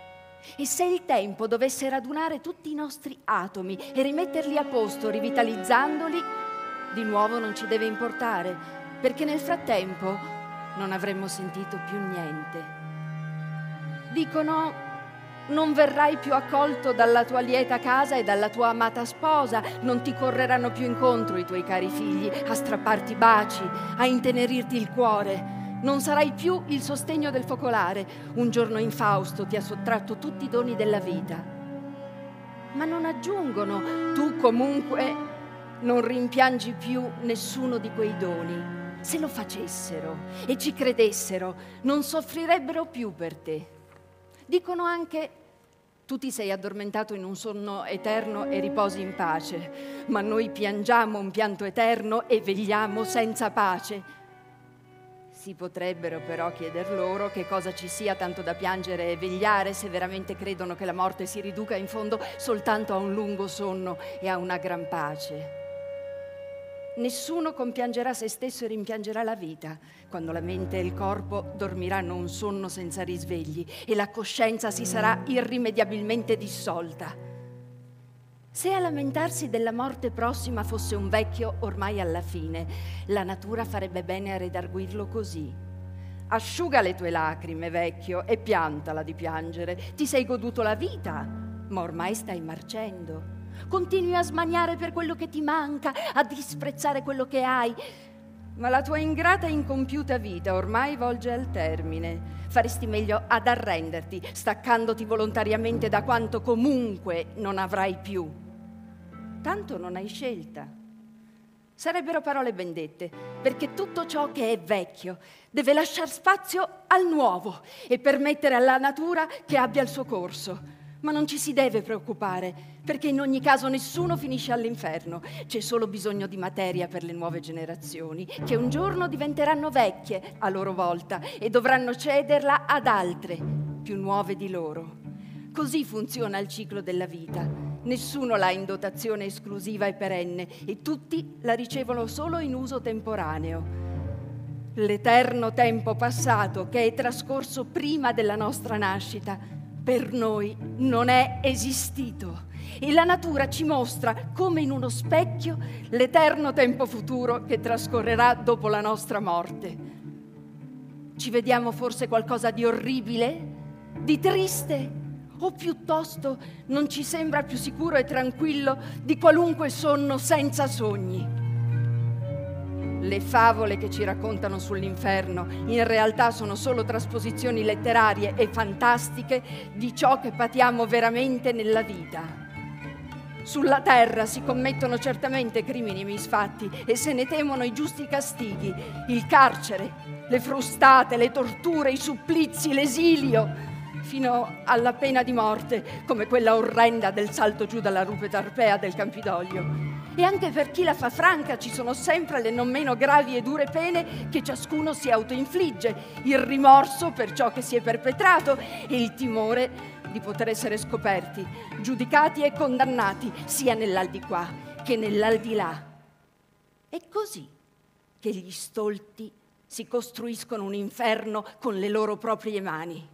E se il tempo dovesse radunare tutti i nostri atomi e rimetterli a posto, rivitalizzandoli, di nuovo non ci deve importare, perché nel frattempo non avremmo sentito più niente. Dicono non verrai più accolto dalla tua lieta casa e dalla tua amata sposa, non ti correranno più incontro i tuoi cari figli a strapparti baci, a intenerirti il cuore non sarai più il sostegno del focolare. Un giorno infausto ti ha sottratto tutti i doni della vita. Ma non aggiungono, tu comunque non rimpiangi più nessuno di quei doni. Se lo facessero e ci credessero, non soffrirebbero più per te. Dicono anche, tu ti sei addormentato in un sonno eterno e riposi in pace, ma noi piangiamo un pianto eterno e vegliamo senza pace. Si potrebbero però chieder loro che cosa ci sia tanto da piangere e vegliare se veramente credono che la morte si riduca in fondo soltanto a un lungo sonno e a una gran pace. Nessuno compiangerà se stesso e rimpiangerà la vita, quando la mente e il corpo dormiranno un sonno senza risvegli e la coscienza si sarà irrimediabilmente dissolta. Se a lamentarsi della morte prossima fosse un vecchio ormai alla fine, la natura farebbe bene a redarguirlo così. Asciuga le tue lacrime, vecchio, e piantala di piangere. Ti sei goduto la vita, ma ormai stai marcendo. Continui a smaniare per quello che ti manca, a disprezzare quello che hai. Ma la tua ingrata e incompiuta vita ormai volge al termine. Faresti meglio ad arrenderti, staccandoti volontariamente da quanto comunque non avrai più tanto non hai scelta. Sarebbero parole ben dette, perché tutto ciò che è vecchio deve lasciare spazio al nuovo e permettere alla natura che abbia il suo corso. Ma non ci si deve preoccupare, perché in ogni caso nessuno finisce all'inferno. C'è solo bisogno di materia per le nuove generazioni, che un giorno diventeranno vecchie a loro volta e dovranno cederla ad altre, più nuove di loro. Così funziona il ciclo della vita Nessuno l'ha in dotazione esclusiva e perenne e tutti la ricevono solo in uso temporaneo. L'eterno tempo passato che è trascorso prima della nostra nascita per noi non è esistito e la natura ci mostra come in uno specchio l'eterno tempo futuro che trascorrerà dopo la nostra morte. Ci vediamo forse qualcosa di orribile, di triste, o piuttosto non ci sembra più sicuro e tranquillo di qualunque sonno senza sogni. Le favole che ci raccontano sull'inferno in realtà sono solo trasposizioni letterarie e fantastiche di ciò che patiamo veramente nella vita. Sulla terra si commettono certamente crimini e misfatti e se ne temono i giusti castighi, il carcere, le frustate, le torture, i supplizi, l'esilio, fino alla pena di morte, come quella orrenda del salto giù dalla rupe tarpea del Campidoglio. E anche per chi la fa franca ci sono sempre le non meno gravi e dure pene che ciascuno si autoinfligge, il rimorso per ciò che si è perpetrato e il timore di poter essere scoperti, giudicati e condannati sia nell'aldilà che nell'aldilà. È così che gli stolti si costruiscono un inferno con le loro proprie mani.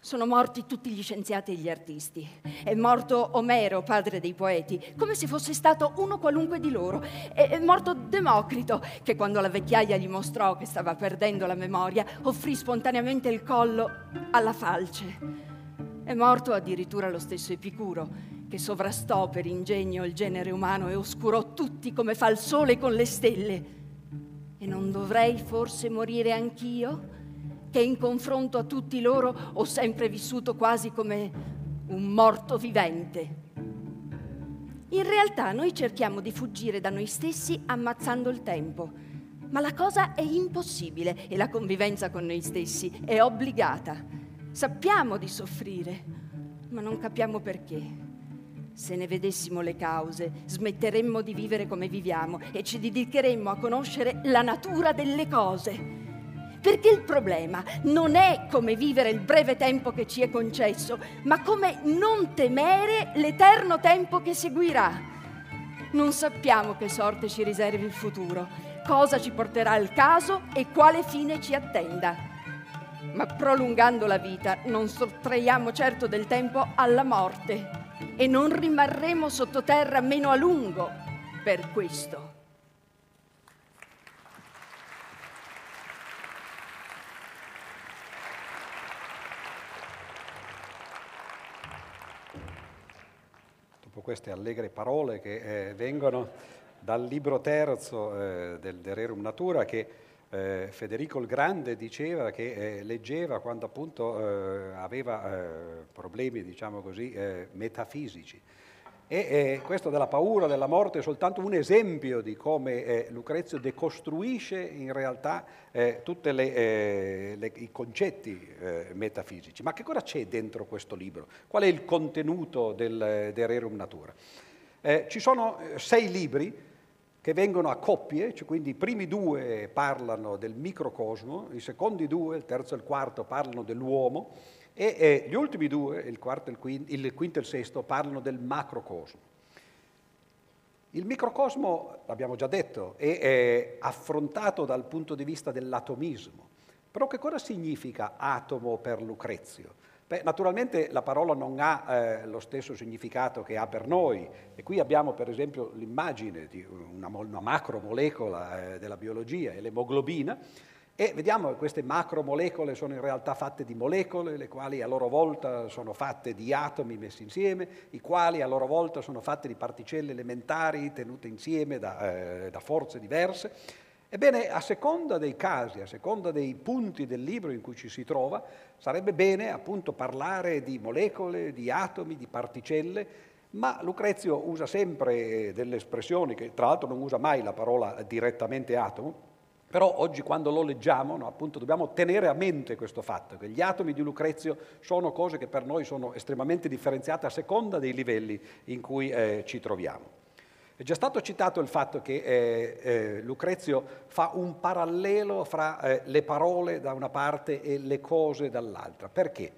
Sono morti tutti gli scienziati e gli artisti. È morto Omero, padre dei poeti, come se fosse stato uno qualunque di loro. È morto Democrito, che quando la vecchiaia gli mostrò che stava perdendo la memoria, offrì spontaneamente il collo alla falce. È morto addirittura lo stesso Epicuro, che sovrastò per ingegno il genere umano e oscurò tutti come fa il sole con le stelle. E non dovrei forse morire anch'io? Che in confronto a tutti loro ho sempre vissuto quasi come un morto vivente. In realtà noi cerchiamo di fuggire da noi stessi ammazzando il tempo, Ma la cosa è impossibile e la convivenza con noi stessi è obbligata. Sappiamo di soffrire, ma non capiamo perché. Se ne vedessimo le cause, smetteremmo di vivere come viviamo e ci dedicheremmo a conoscere la natura delle cose. Perché il problema non è come vivere il breve tempo che ci è concesso, ma come non temere l'eterno tempo che seguirà. Non sappiamo che sorte ci riservi il futuro, cosa ci porterà il caso e quale fine ci attenda. Ma prolungando la vita non sottraiamo certo del tempo alla morte e non rimarremo sottoterra meno a lungo per questo. Dopo queste allegre parole che eh, vengono dal libro terzo eh, del De Rerum Natura che eh, Federico il Grande diceva che eh, leggeva quando appunto eh, aveva eh, problemi, diciamo così, metafisici. E questo della paura della morte è soltanto un esempio di come Lucrezio decostruisce in realtà tutti i concetti metafisici. Ma che cosa c'è dentro questo libro? Qual è il contenuto del De Rerum Natura? ci sono sei libri che vengono a coppie, cioè quindi i primi due parlano del microcosmo, i secondi due, il terzo e il quarto, parlano dell'uomo e, e gli ultimi due, il, quarto, il, quinto, il quinto e il sesto, parlano del macrocosmo. Il microcosmo, l'abbiamo già detto, è, è affrontato dal punto di vista dell'atomismo. Però che cosa significa atomo per Lucrezio? Beh, naturalmente la parola non ha eh, lo stesso significato che ha per noi e qui abbiamo per esempio l'immagine di una, una macromolecola eh, della biologia, l'emoglobina, e vediamo che queste macromolecole sono in realtà fatte di molecole, le quali a loro volta sono fatte di atomi messi insieme, i quali a loro volta sono fatte di particelle elementari tenute insieme da, eh, da forze diverse. Ebbene, a seconda dei casi, a seconda dei punti del libro in cui ci si trova, sarebbe bene appunto parlare di molecole, di atomi, di particelle, ma Lucrezio usa sempre delle espressioni che tra l'altro non usa mai la parola direttamente atomo, però oggi quando lo leggiamo no, appunto dobbiamo tenere a mente questo fatto, che gli atomi di Lucrezio sono cose che per noi sono estremamente differenziate a seconda dei livelli in cui eh, ci troviamo. È già stato citato il fatto che eh, eh, Lucrezio fa un parallelo fra eh, le parole da una parte e le cose dall'altra. Perché?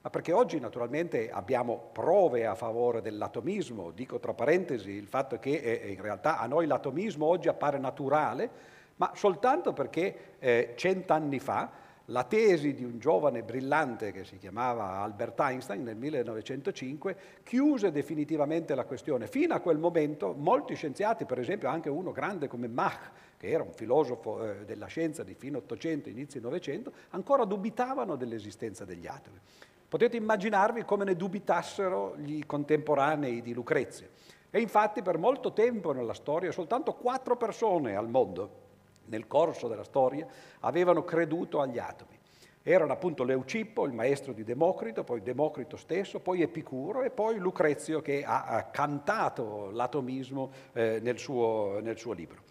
Ma perché oggi naturalmente abbiamo prove a favore dell'atomismo, dico tra parentesi il fatto che eh, in realtà a noi l'atomismo oggi appare naturale, ma soltanto perché eh, cent'anni fa la tesi di un giovane brillante che si chiamava Albert Einstein nel 1905 chiuse definitivamente la questione. Fino a quel momento molti scienziati, per esempio anche uno grande come Mach, che era un filosofo eh, della scienza di fine 800, inizio 900, ancora dubitavano dell'esistenza degli atomi. Potete immaginarvi come ne dubitassero gli contemporanei di Lucrezio. E infatti per molto tempo nella storia soltanto quattro persone al mondo nel corso della storia avevano creduto agli atomi. Erano appunto Leucippo, il maestro di Democrito, poi Democrito stesso, poi Epicuro e poi Lucrezio che ha, cantato l'atomismo eh, nel, suo, nel suo libro.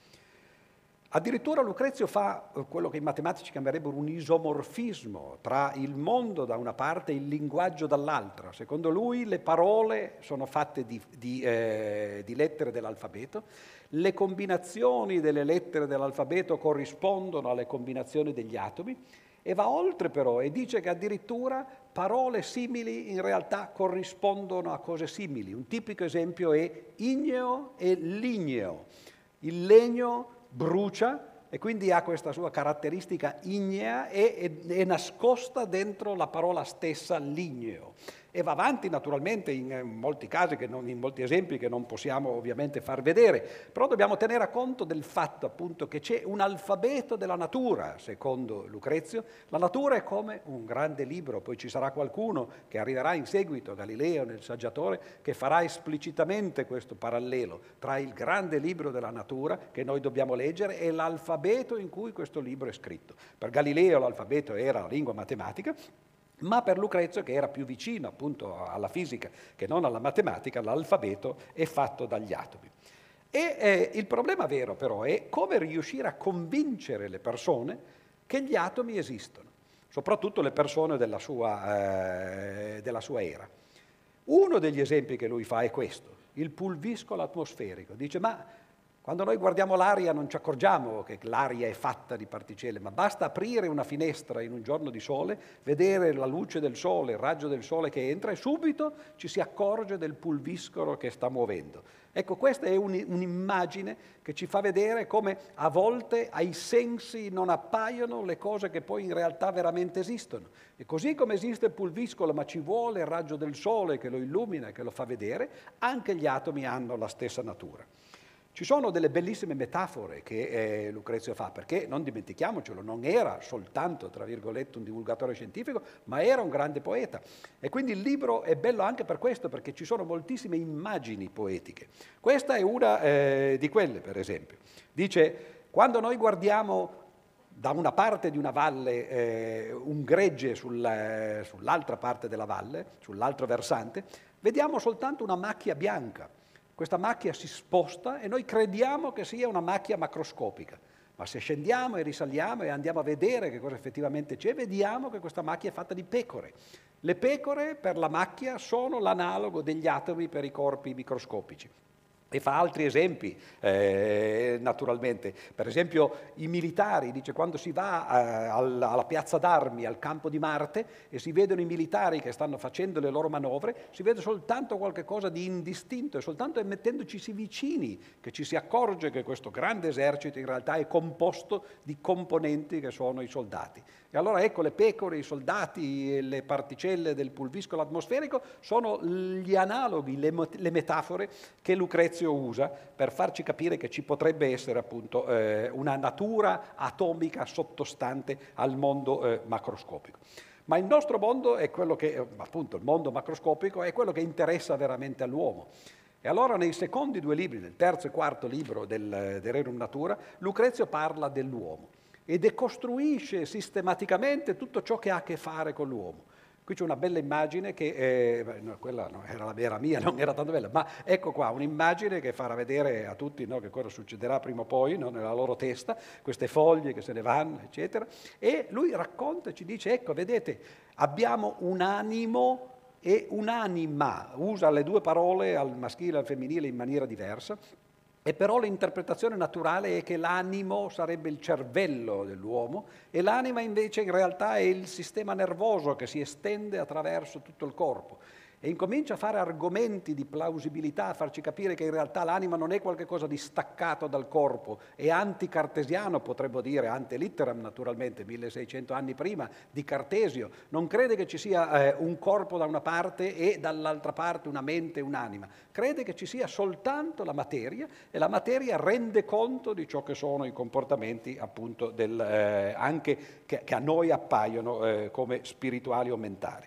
Addirittura Lucrezio fa eh, quello che i matematici chiamerebbero un isomorfismo tra il mondo da una parte e il linguaggio dall'altra. Secondo lui le parole sono fatte di, di, eh, di lettere dell'alfabeto le combinazioni delle lettere dell'alfabeto corrispondono alle combinazioni degli atomi e va oltre però e dice che addirittura parole simili in realtà corrispondono a cose simili. Un tipico esempio è igneo e ligneo. Il legno brucia e quindi ha questa sua caratteristica ignea e è, nascosta dentro la parola stessa ligneo e va avanti naturalmente in molti casi, non, in molti esempi che non possiamo ovviamente far vedere, però dobbiamo tenere conto del fatto appunto che c'è un alfabeto della natura, secondo Lucrezio. La natura è come un grande libro, poi ci sarà qualcuno che arriverà in seguito, Galileo nel saggiatore, che farà esplicitamente questo parallelo tra il grande libro della natura che noi dobbiamo leggere e l'alfabeto in cui questo libro è scritto. Per Galileo l'alfabeto era la lingua matematica, ma per Lucrezio, che era più vicino appunto alla fisica che non alla matematica, l'alfabeto è fatto dagli atomi. E eh, il problema vero però è come riuscire a convincere le persone che gli atomi esistono, soprattutto le persone della sua, eh, della sua era. Uno degli esempi che lui fa è questo, il pulviscolo atmosferico. Dice, ma quando noi guardiamo l'aria non ci accorgiamo che l'aria è fatta di particelle, ma basta aprire una finestra in un giorno di sole, vedere la luce del sole, il raggio del sole che entra e subito ci si accorge del pulviscolo che sta muovendo. Ecco, questa è un'immagine che ci fa vedere come a volte ai sensi non appaiono le cose che poi in realtà veramente esistono. E così come esiste il pulviscolo, ma ci vuole il raggio del sole che lo illumina e che lo fa vedere, anche gli atomi hanno la stessa natura. Ci sono delle bellissime metafore che eh, Lucrezio fa, perché non dimentichiamocelo, non era soltanto, tra virgolette, un divulgatore scientifico, ma era un grande poeta. E quindi il libro è bello anche per questo, perché ci sono moltissime immagini poetiche. Questa è una eh, di quelle, per esempio. Dice, quando noi guardiamo da una parte di una valle eh, un gregge sul, eh, sull'altra parte della valle, sull'altro versante, vediamo soltanto una macchia bianca questa macchia si sposta e noi crediamo che sia una macchia macroscopica. Ma se scendiamo e risaliamo e andiamo a vedere che cosa effettivamente c'è, vediamo che questa macchia è fatta di pecore. Le pecore per la macchia sono l'analogo degli atomi per i corpi microscopici. E fa altri esempi, eh, naturalmente. Per esempio i militari, dice quando si va eh, alla, alla, piazza d'armi, al campo di Marte, e si vedono i militari che stanno facendo le loro manovre, si vede soltanto qualcosa di indistinto, è soltanto mettendoci vicini che ci si accorge che questo grande esercito in realtà è composto di componenti che sono i soldati. E allora ecco le pecore, i soldati, le particelle del pulviscolo atmosferico sono gli analoghi, le, le metafore che Lucrezio usa per farci capire che ci potrebbe essere appunto eh, una natura atomica sottostante al mondo eh, macroscopico. Ma il nostro mondo è quello che, appunto, il mondo macroscopico è quello che interessa veramente all'uomo. E allora nei secondi due libri, nel terzo e quarto libro del, del Rerum Natura, Lucrezio parla dell'uomo e decostruisce sistematicamente tutto ciò che ha a che fare con l'uomo. Qui c'è una bella immagine che, eh, no, quella no, era, era, mia, non era tanto bella, ma ecco qua un'immagine che farà vedere a tutti no, che cosa succederà prima o poi nella loro testa, queste foglie che se ne vanno, eccetera. E lui racconta, ci dice, ecco, vedete, abbiamo un animo e un'anima, usa le due parole al maschile e al femminile in maniera diversa, e però l'interpretazione naturale è che l'animo sarebbe il cervello dell'uomo e l'anima invece in realtà è il sistema nervoso che si estende attraverso tutto il corpo e incomincia a fare argomenti di plausibilità, a farci capire che in realtà l'anima non è qualcosa di staccato dal corpo, è anticartesiano, potremmo dire, ante litteram naturalmente, 1600 anni prima di Cartesio, non crede che ci sia eh, un corpo da una parte e dall'altra parte una mente e un'anima, crede che ci sia soltanto la materia e la materia rende conto di ciò che sono i comportamenti appunto del, eh, anche che, che, a noi appaiono eh, come spirituali o mentali.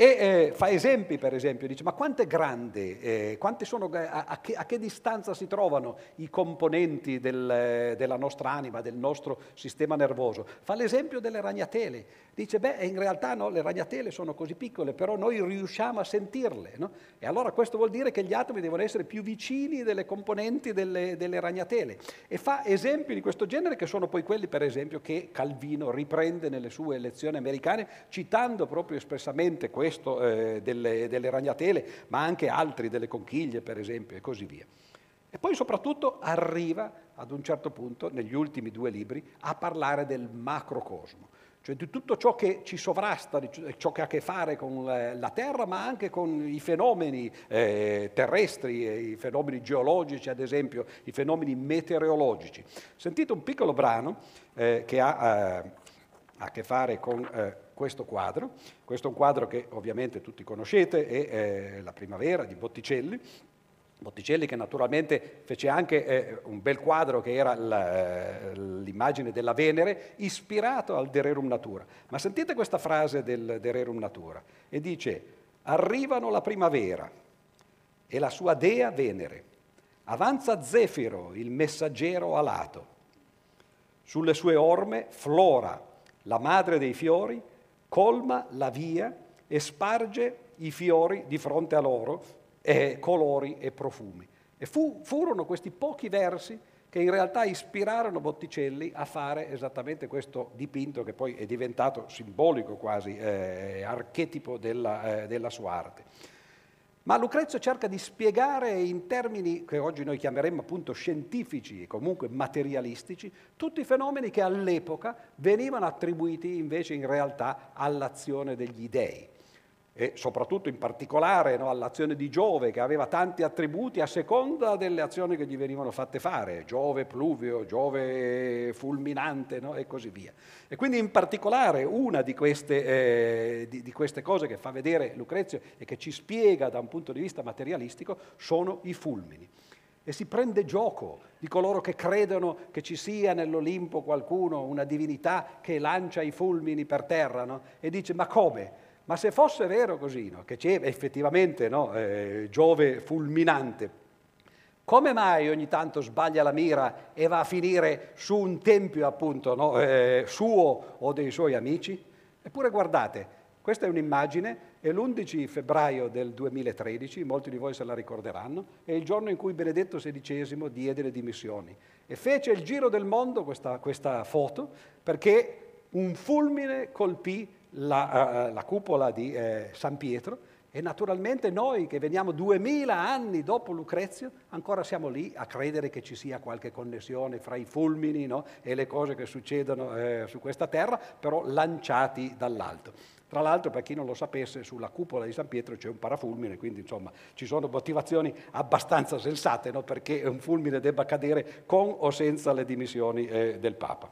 E eh, fa esempi, per esempio, dice, ma quanto è grande, eh, sono, a, a, che, a, che, distanza si trovano i componenti del, della nostra anima, del nostro sistema nervoso? Fa l'esempio delle ragnatele. Dice, beh, in realtà no, le ragnatele sono così piccole, però noi riusciamo a sentirle. No? E allora questo vuol dire che gli atomi devono essere più vicini delle componenti delle, delle ragnatele. E fa esempi di questo genere che sono poi quelli, per esempio, che Calvino riprende nelle sue lezioni americane, citando proprio espressamente questo questo eh, delle, delle ragnatele, ma anche altri, delle conchiglie per esempio, e così via. E poi soprattutto arriva ad un certo punto, negli ultimi due libri, a parlare del macrocosmo, cioè di tutto ciò che ci sovrasta, ciò che ha a che fare con la Terra, ma anche con i fenomeni eh, terrestri, i fenomeni geologici, ad esempio, i fenomeni meteorologici. Sentite un piccolo brano eh, che ha eh, a che fare con eh, questo quadro. Questo è un quadro che ovviamente tutti conoscete, è eh, La primavera di Botticelli. Botticelli che naturalmente fece anche eh, un bel quadro che era la, l'immagine della Venere, ispirato al De Rerum Natura. Ma sentite questa frase del De Rerum Natura e dice, arrivano la primavera e la sua dea Venere, avanza Zefiro, il messaggero alato, sulle sue orme Flora, la madre dei fiori, colma la via e sparge i fiori di fronte a loro, e colori e profumi. E fu, furono questi pochi versi che in realtà ispirarono Botticelli a fare esattamente questo dipinto che poi è diventato simbolico quasi, eh, archetipo della, eh, della sua arte. Ma Lucrezio cerca di spiegare in termini che oggi noi chiameremmo appunto scientifici e comunque materialistici tutti i fenomeni che all'epoca venivano attribuiti invece in realtà all'azione degli dei e soprattutto in particolare no, all'azione di Giove che aveva tanti attributi a seconda delle azioni che gli venivano fatte fare, Giove pluvio, Giove fulminante no, e così via. E quindi in particolare una di queste, eh, di, di queste cose che fa vedere Lucrezio e che ci spiega da un punto di vista materialistico sono i fulmini e si prende gioco di coloro che credono che ci sia nell'Olimpo qualcuno, una divinità che lancia i fulmini per terra no? e dice ma come? Ma se fosse vero così, no, che c'è effettivamente no, eh, Giove fulminante, come mai ogni tanto sbaglia la mira e va a finire su un tempio appunto no, eh, suo o dei suoi amici? Eppure guardate, questa è un'immagine, è l'11 febbraio del 2013, molti di voi se la ricorderanno, è il giorno in cui Benedetto XVI diede le dimissioni e fece il giro del mondo questa, questa foto perché un fulmine colpì la, uh, la cupola di eh, San Pietro e naturalmente noi che veniamo duemila anni dopo Lucrezio ancora siamo lì a credere che ci sia qualche connessione fra i fulmini no? e le cose che succedono eh, su questa terra, però lanciati dall'alto. Tra l'altro, per chi non lo sapesse, sulla cupola di San Pietro c'è un parafulmine, quindi insomma ci sono motivazioni abbastanza sensate no? perché un fulmine debba cadere con o senza le dimissioni eh, del Papa.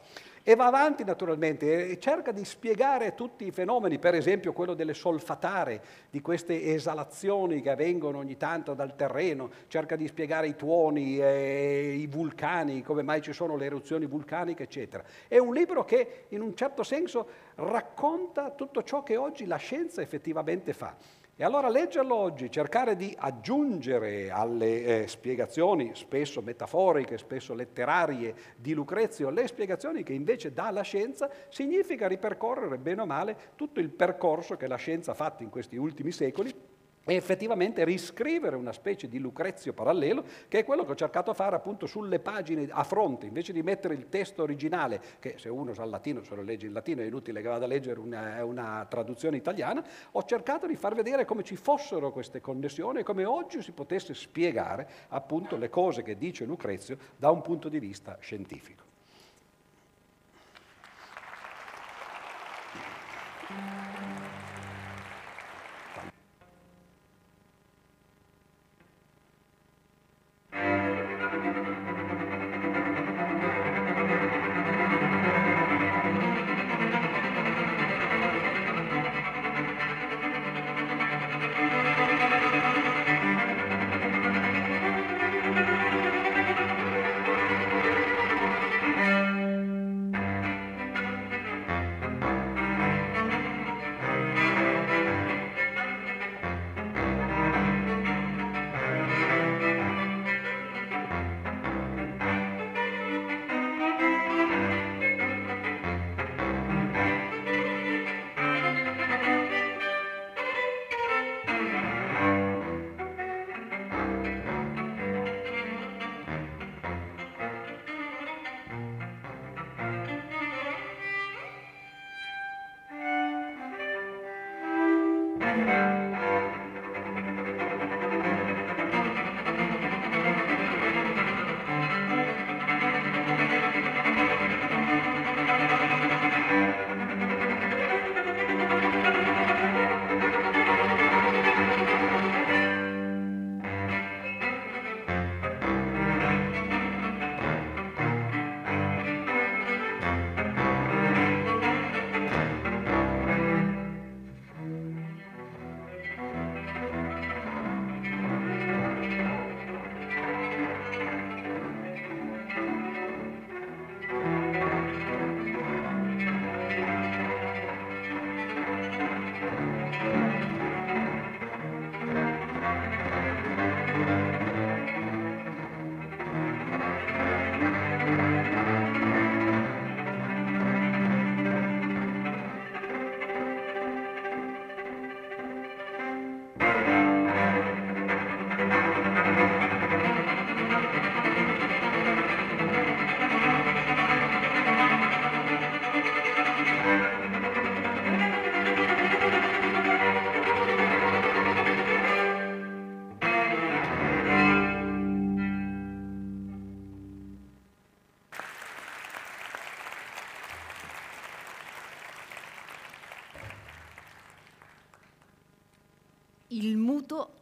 E va avanti naturalmente e cerca di spiegare tutti i fenomeni, per esempio quello delle solfatare, di queste esalazioni che avvengono ogni tanto dal terreno, cerca di spiegare i tuoni, eh, i vulcani, come mai ci sono le eruzioni vulcaniche, eccetera. È un libro che in un certo senso racconta tutto ciò che oggi la scienza effettivamente fa. E allora leggerlo oggi, cercare di aggiungere alle eh, spiegazioni, spesso metaforiche, spesso letterarie, di Lucrezio, le spiegazioni che invece dà la scienza, significa ripercorrere bene o male tutto il percorso che la scienza ha fatto in questi ultimi secoli e effettivamente riscrivere una specie di Lucrezio parallelo, che è quello che ho cercato di fare appunto sulle pagine a fronte, invece di mettere il testo originale, che se uno sa il latino, se lo legge in latino è inutile che vada a leggere una, una traduzione italiana, ho cercato di far vedere come ci fossero queste connessioni e come oggi si potesse spiegare appunto le cose che dice Lucrezio da un punto di vista scientifico.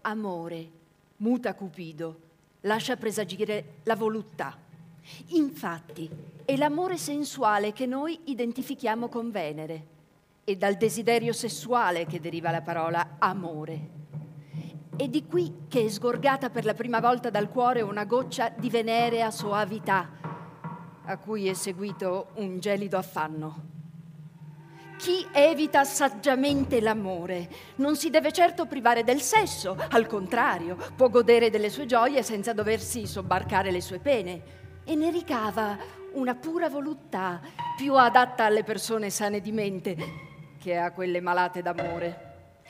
Amore, muta Cupido, lascia presagire la voluttà. Infatti, è l'amore sensuale che noi identifichiamo con Venere e dal desiderio sessuale che deriva la parola amore. È di qui che è sgorgata per la prima volta dal cuore una goccia di venerea soavità, a cui è seguito un gelido affanno. Chi evita saggiamente l'amore non si deve certo privare del sesso, al contrario, può godere delle sue gioie senza doversi sobbarcare le sue pene e ne ricava una pura voluttà più adatta alle persone sane di mente che a quelle malate d'amore.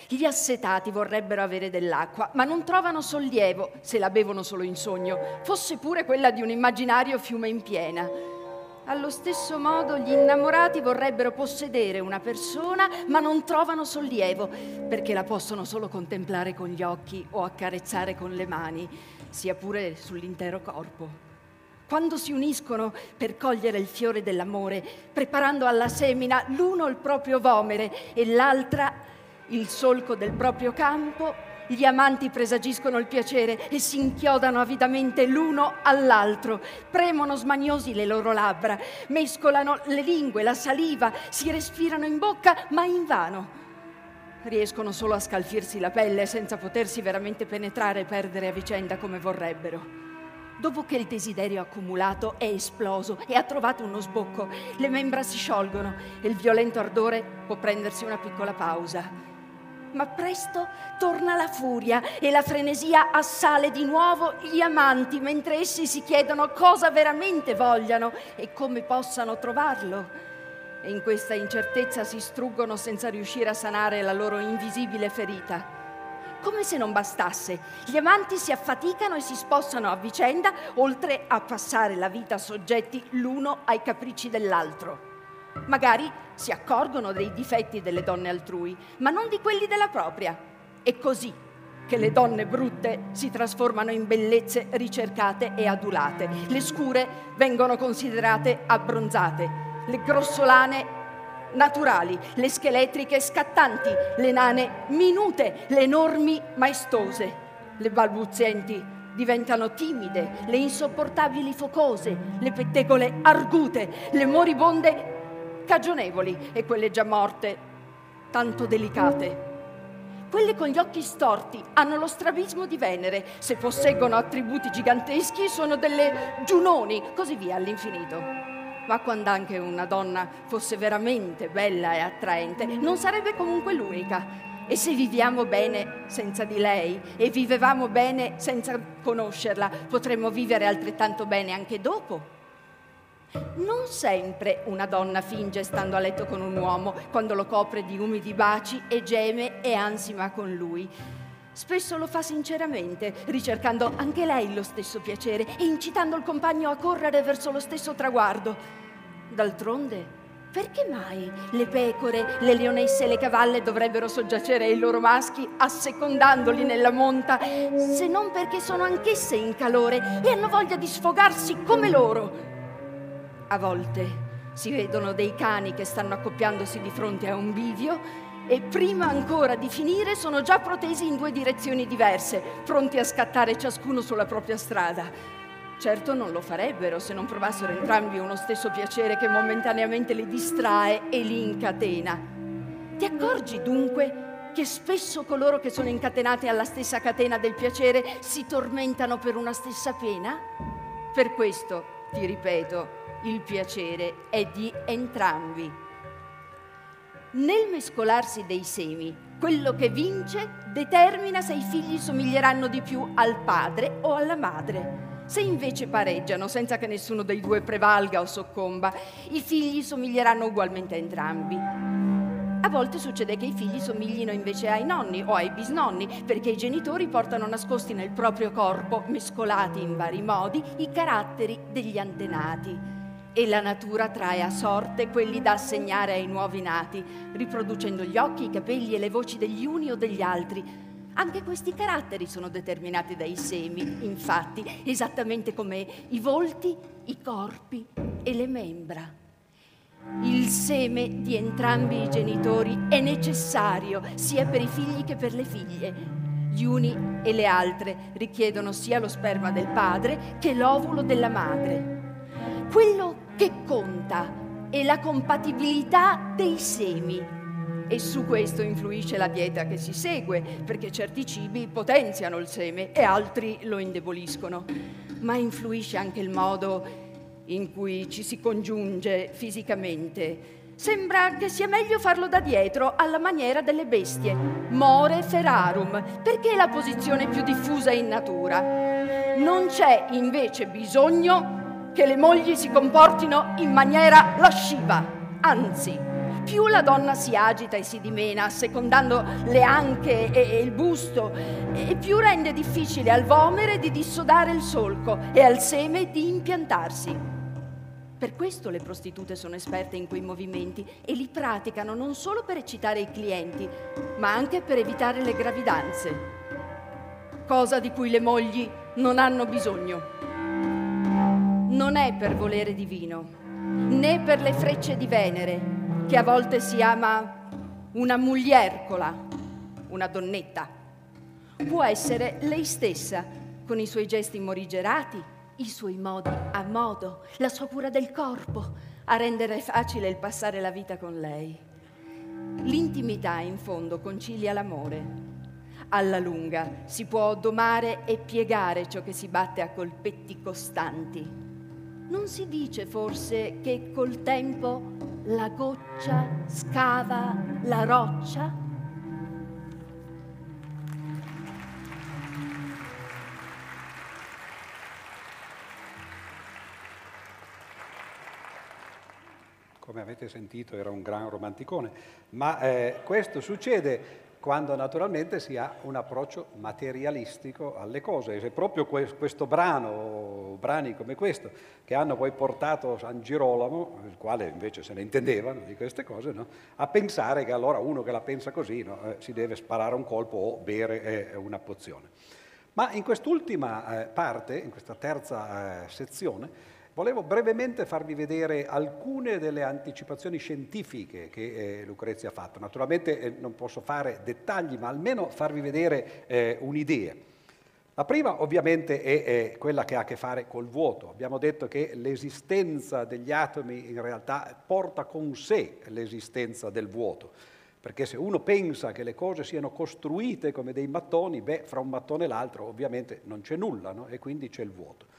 Gli assetati vorrebbero avere dell'acqua, ma non trovano sollievo se la bevono solo in sogno, fosse pure quella di un immaginario fiume in piena. Allo stesso modo gli innamorati vorrebbero possedere una persona, ma non trovano sollievo, perché la possono solo contemplare con gli occhi o accarezzare con le mani, sia pure sull'intero corpo. Quando si uniscono per cogliere il fiore dell'amore, preparando alla semina l'uno il proprio vomere e l'altra il solco del proprio campo, gli amanti presagiscono il piacere e si inchiodano avidamente l'uno all'altro, premono smaniosi le loro labbra, mescolano le lingue, la saliva, si respirano in bocca, ma invano. Riescono solo a scalfirsi la pelle senza potersi veramente penetrare e perdere a vicenda come vorrebbero. Dopo che il desiderio accumulato è esploso e ha trovato uno sbocco, le membra si sciolgono e il violento ardore può prendersi una piccola pausa ma presto torna la furia e la frenesia assale di nuovo gli amanti mentre essi si chiedono cosa veramente vogliano e come possano trovarlo. E in questa incertezza si struggono senza riuscire a sanare la loro invisibile ferita. Come se non bastasse, gli amanti si affaticano e si spostano a vicenda, oltre a passare la vita soggetti l'uno ai capricci dell'altro. Magari si accorgono dei difetti delle donne altrui, ma non di quelli della propria. È così che le donne brutte si trasformano in bellezze ricercate e adulate. Le scure vengono considerate abbronzate, le grossolane naturali, le scheletriche scattanti, le nane minute, le enormi maestose, le balbuzienti diventano timide, le insopportabili focose, le pettegole argute, le moribonde cagionevoli e quelle già morte, tanto delicate. Quelle con gli occhi storti hanno lo strabismo di Venere, se posseggono attributi giganteschi sono delle giunoni, così via all'infinito. Ma quando anche una donna fosse veramente bella e attraente, non sarebbe comunque l'unica. E se viviamo bene senza di lei e vivevamo bene senza conoscerla, potremmo vivere altrettanto bene anche dopo non sempre una donna finge stando a letto con un uomo quando lo copre di umidi baci e geme e ansima con lui. Spesso lo fa sinceramente, ricercando anche lei lo stesso piacere e incitando il compagno a correre verso lo stesso traguardo. D'altronde, perché mai le pecore, le leonesse e le cavalle dovrebbero soggiacere ai loro maschi assecondandoli nella monta, se non perché sono anch'esse in calore e hanno voglia di sfogarsi come loro? A volte si vedono dei cani che stanno accoppiandosi di fronte a un bivio e prima ancora di finire sono già protesi in due direzioni diverse, pronti a scattare ciascuno sulla propria strada. Certo non lo farebbero se non provassero entrambi uno stesso piacere che momentaneamente li distrae e li incatena. Ti accorgi dunque che spesso coloro che sono incatenati alla stessa catena del piacere si tormentano per una stessa pena? Per questo, ti ripeto, il piacere è di entrambi. Nel mescolarsi dei semi, quello che vince determina se i figli somiglieranno di più al padre o alla madre. Se invece pareggiano senza che nessuno dei due prevalga o soccomba, i figli somiglieranno ugualmente a entrambi. A volte succede che i figli somiglino invece ai nonni o ai bisnonni, perché i genitori portano nascosti nel proprio corpo, mescolati in vari modi, i caratteri degli antenati e la natura trae a sorte quelli da assegnare ai nuovi nati, riproducendo gli occhi, i capelli e le voci degli uni o degli altri. Anche questi caratteri sono determinati dai semi, infatti, esattamente come i volti, i corpi e le membra. Il seme di entrambi i genitori è necessario sia per i figli che per le figlie. Gli uni e le altre richiedono sia lo sperma del padre che l'ovulo della madre. Quello che conta è la compatibilità dei semi. E su questo influisce la dieta che si segue, perché certi cibi potenziano il seme e altri lo indeboliscono. Ma influisce anche il modo in cui ci si congiunge fisicamente Sembra che sia meglio farlo da dietro, alla maniera delle bestie. More ferarum, perché è la posizione più diffusa in natura. Non c'è invece bisogno che le mogli si comportino in maniera lasciva, anzi, più la donna si agita e si dimena, assecondando le anche e il busto, e più rende difficile al vomere di dissodare il solco e al seme di impiantarsi. Per questo le prostitute sono esperte in quei movimenti e li praticano non solo per eccitare i clienti, ma anche per evitare le gravidanze, cosa di cui le mogli non hanno bisogno. Non è per volere divino, né per le frecce di Venere, che a volte si ama una mugliercola, una donnetta. Può essere lei stessa, con i suoi gesti morigerati, i suoi modi a modo, la sua cura del corpo, a rendere facile il passare la vita con lei. L'intimità, in fondo, concilia l'amore. Alla lunga si può domare e piegare ciò che si batte a colpetti costanti. Non si dice forse che col tempo la goccia scava la roccia? come avete sentito era un gran romanticone, ma eh, questo succede quando naturalmente si ha un approccio materialistico alle cose. E proprio questo brano, brani come questo, che hanno poi portato San Girolamo, il quale invece se ne intendeva di queste cose, no? a pensare che allora uno che la pensa così no? eh, si deve sparare un colpo o bere eh, una pozione. Ma in quest'ultima eh, parte, in questa terza eh, sezione, Volevo brevemente farvi vedere alcune delle anticipazioni scientifiche che eh, Lucrezia ha fatto. Naturalmente eh, non posso fare dettagli, ma almeno farvi vedere eh, un'idea. La prima ovviamente è, è, quella che ha a che fare col vuoto. Abbiamo detto che l'esistenza degli atomi in realtà porta con sé l'esistenza del vuoto. Perché se uno pensa che le cose siano costruite come dei mattoni, beh, fra un mattone e l'altro ovviamente non c'è nulla no? e quindi c'è il vuoto.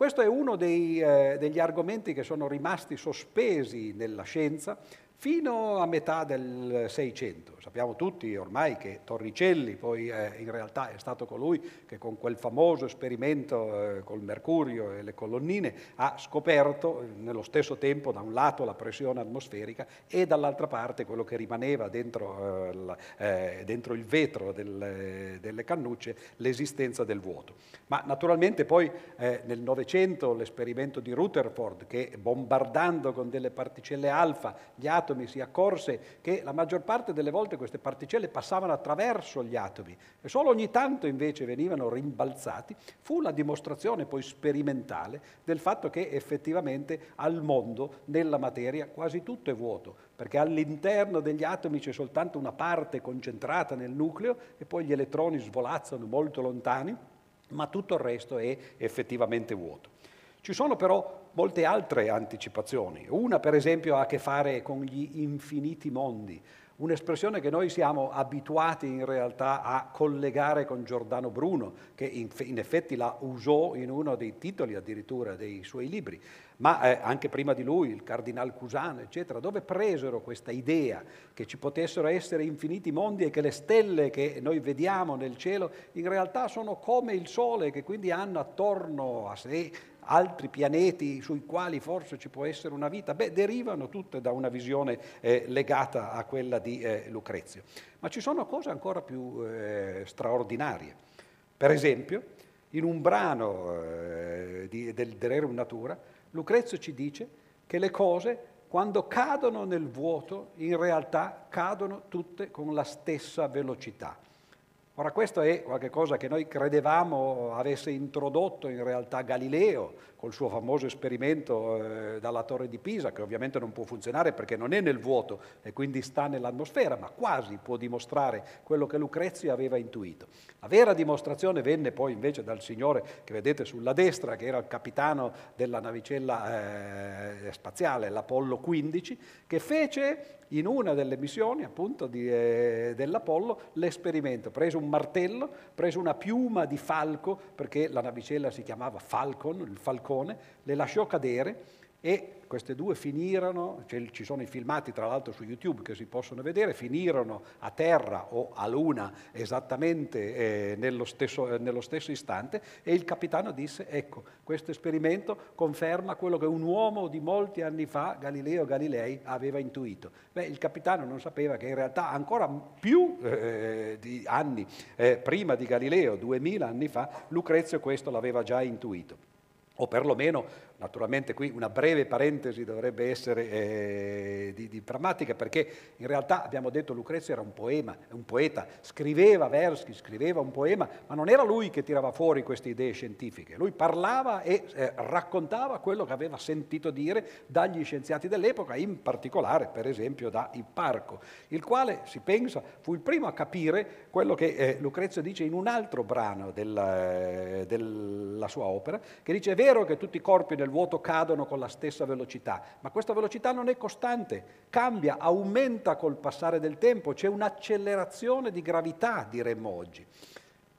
Questo è uno dei, eh, degli argomenti che sono rimasti sospesi nella scienza fino a metà del Seicento. Sappiamo tutti ormai che Torricelli poi eh, in realtà è stato colui che con quel famoso esperimento eh, col mercurio e le colonnine ha scoperto eh, nello stesso tempo da un lato la pressione atmosferica e dall'altra parte quello che rimaneva dentro, eh, la, eh, dentro il vetro del, delle cannucce, l'esistenza del vuoto. Ma naturalmente poi eh, nel Novecento l'esperimento di Rutherford che bombardando con delle particelle alfa gli atomi atomi si accorse che la maggior parte delle volte queste particelle passavano attraverso gli atomi e solo ogni tanto invece venivano rimbalzati, fu la dimostrazione poi sperimentale del fatto che effettivamente al mondo, nella materia, quasi tutto è vuoto, perché all'interno degli atomi c'è soltanto una parte concentrata nel nucleo e poi gli elettroni svolazzano molto lontani, ma tutto il resto è effettivamente vuoto. Ci sono però molte altre anticipazioni. Una, per esempio, ha a che fare con gli infiniti mondi, un'espressione che noi siamo abituati in realtà a collegare con Giordano Bruno, che in, effetti la usò in uno dei titoli addirittura dei suoi libri, ma eh, anche prima di lui, il Cardinal Cusano, eccetera, dove presero questa idea che ci potessero essere infiniti mondi e che le stelle che noi vediamo nel cielo in realtà sono come il Sole, che quindi hanno attorno a sé altri pianeti sui quali forse ci può essere una vita, beh, derivano tutte da una visione eh, legata a quella di eh, Lucrezio. Ma ci sono cose ancora più eh, straordinarie. Per esempio, in un brano eh, di, del De Rerum Natura, Lucrezio ci dice che le cose, quando cadono nel vuoto, in realtà cadono tutte con la stessa velocità. Ora questo è qualcosa che noi credevamo avesse introdotto in realtà Galileo col suo famoso esperimento eh, dalla torre di Pisa, che ovviamente non può funzionare perché non è nel vuoto e quindi sta nell'atmosfera, ma quasi può dimostrare quello che Lucrezio aveva intuito. La vera dimostrazione venne poi invece dal signore che vedete sulla destra, che era il capitano della navicella eh, spaziale, l'Apollo 15, che fece in una delle missioni appunto di, eh, dell'Apollo l'esperimento, prese un martello, prese una piuma di falco, perché la navicella si chiamava Falcon, il falcone, le lasciò cadere e queste due finirono, cioè ci sono i filmati tra l'altro su YouTube che si possono vedere, finirono a terra o a luna esattamente eh, nello, stesso, eh, nello, stesso, istante e il capitano disse ecco questo esperimento conferma quello che un uomo di molti anni fa, Galileo Galilei, aveva intuito. Beh, il capitano non sapeva che in realtà ancora più eh, di anni eh, prima di Galileo, duemila anni fa, Lucrezio questo l'aveva già intuito o perlomeno Naturalmente qui una breve parentesi dovrebbe essere eh, di, di, drammatica perché in realtà abbiamo detto Lucrezio era un poema, un poeta, scriveva versi, scriveva un poema, ma non era lui che tirava fuori queste idee scientifiche, lui parlava e eh, raccontava quello che aveva sentito dire dagli scienziati dell'epoca, in particolare per esempio da Ipparco, il quale si pensa fu il primo a capire quello che eh, Lucrezio dice in un altro brano della, eh, della sua opera, che dice è vero che tutti i corpi nel vuoto cadono con la stessa velocità, ma questa velocità non è costante, cambia, aumenta col passare del tempo, c'è un'accelerazione di gravità, diremmo oggi.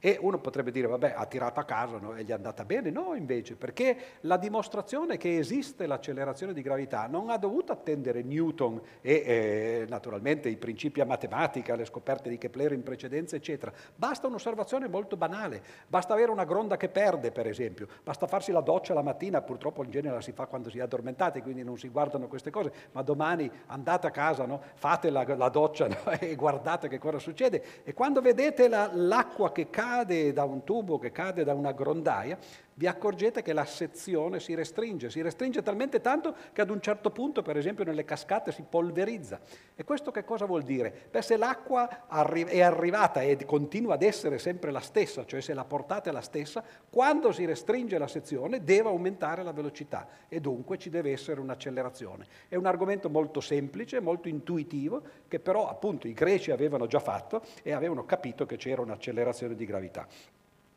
E uno potrebbe dire, vabbè, ha tirato a casa no? e gli è andata bene. No, invece, perché la dimostrazione che esiste l'accelerazione di gravità non ha dovuto attendere Newton e eh, naturalmente i principi a matematica, le scoperte di Kepler in precedenza, eccetera. Basta un'osservazione molto banale, basta avere una gronda che perde, per esempio, basta farsi la doccia la mattina, purtroppo in genere la si fa quando si è addormentati, quindi non si guardano queste cose, ma domani andate a casa, no? fate la, la doccia no? e guardate che cosa succede. E quando vedete la, l'acqua che cade, cade da un tubo, che cade da una grondaia, vi accorgete che la sezione si restringe, si restringe talmente tanto che ad un certo punto, per esempio nelle cascate, si polverizza. E questo che cosa vuol dire? Beh, se l'acqua è arrivata e continua ad essere sempre la stessa, cioè se la portata è la stessa, quando si restringe la sezione deve aumentare la velocità e dunque ci deve essere un'accelerazione. È un argomento molto semplice, molto intuitivo, che però appunto i greci avevano già fatto e avevano capito che c'era un'accelerazione di gravità.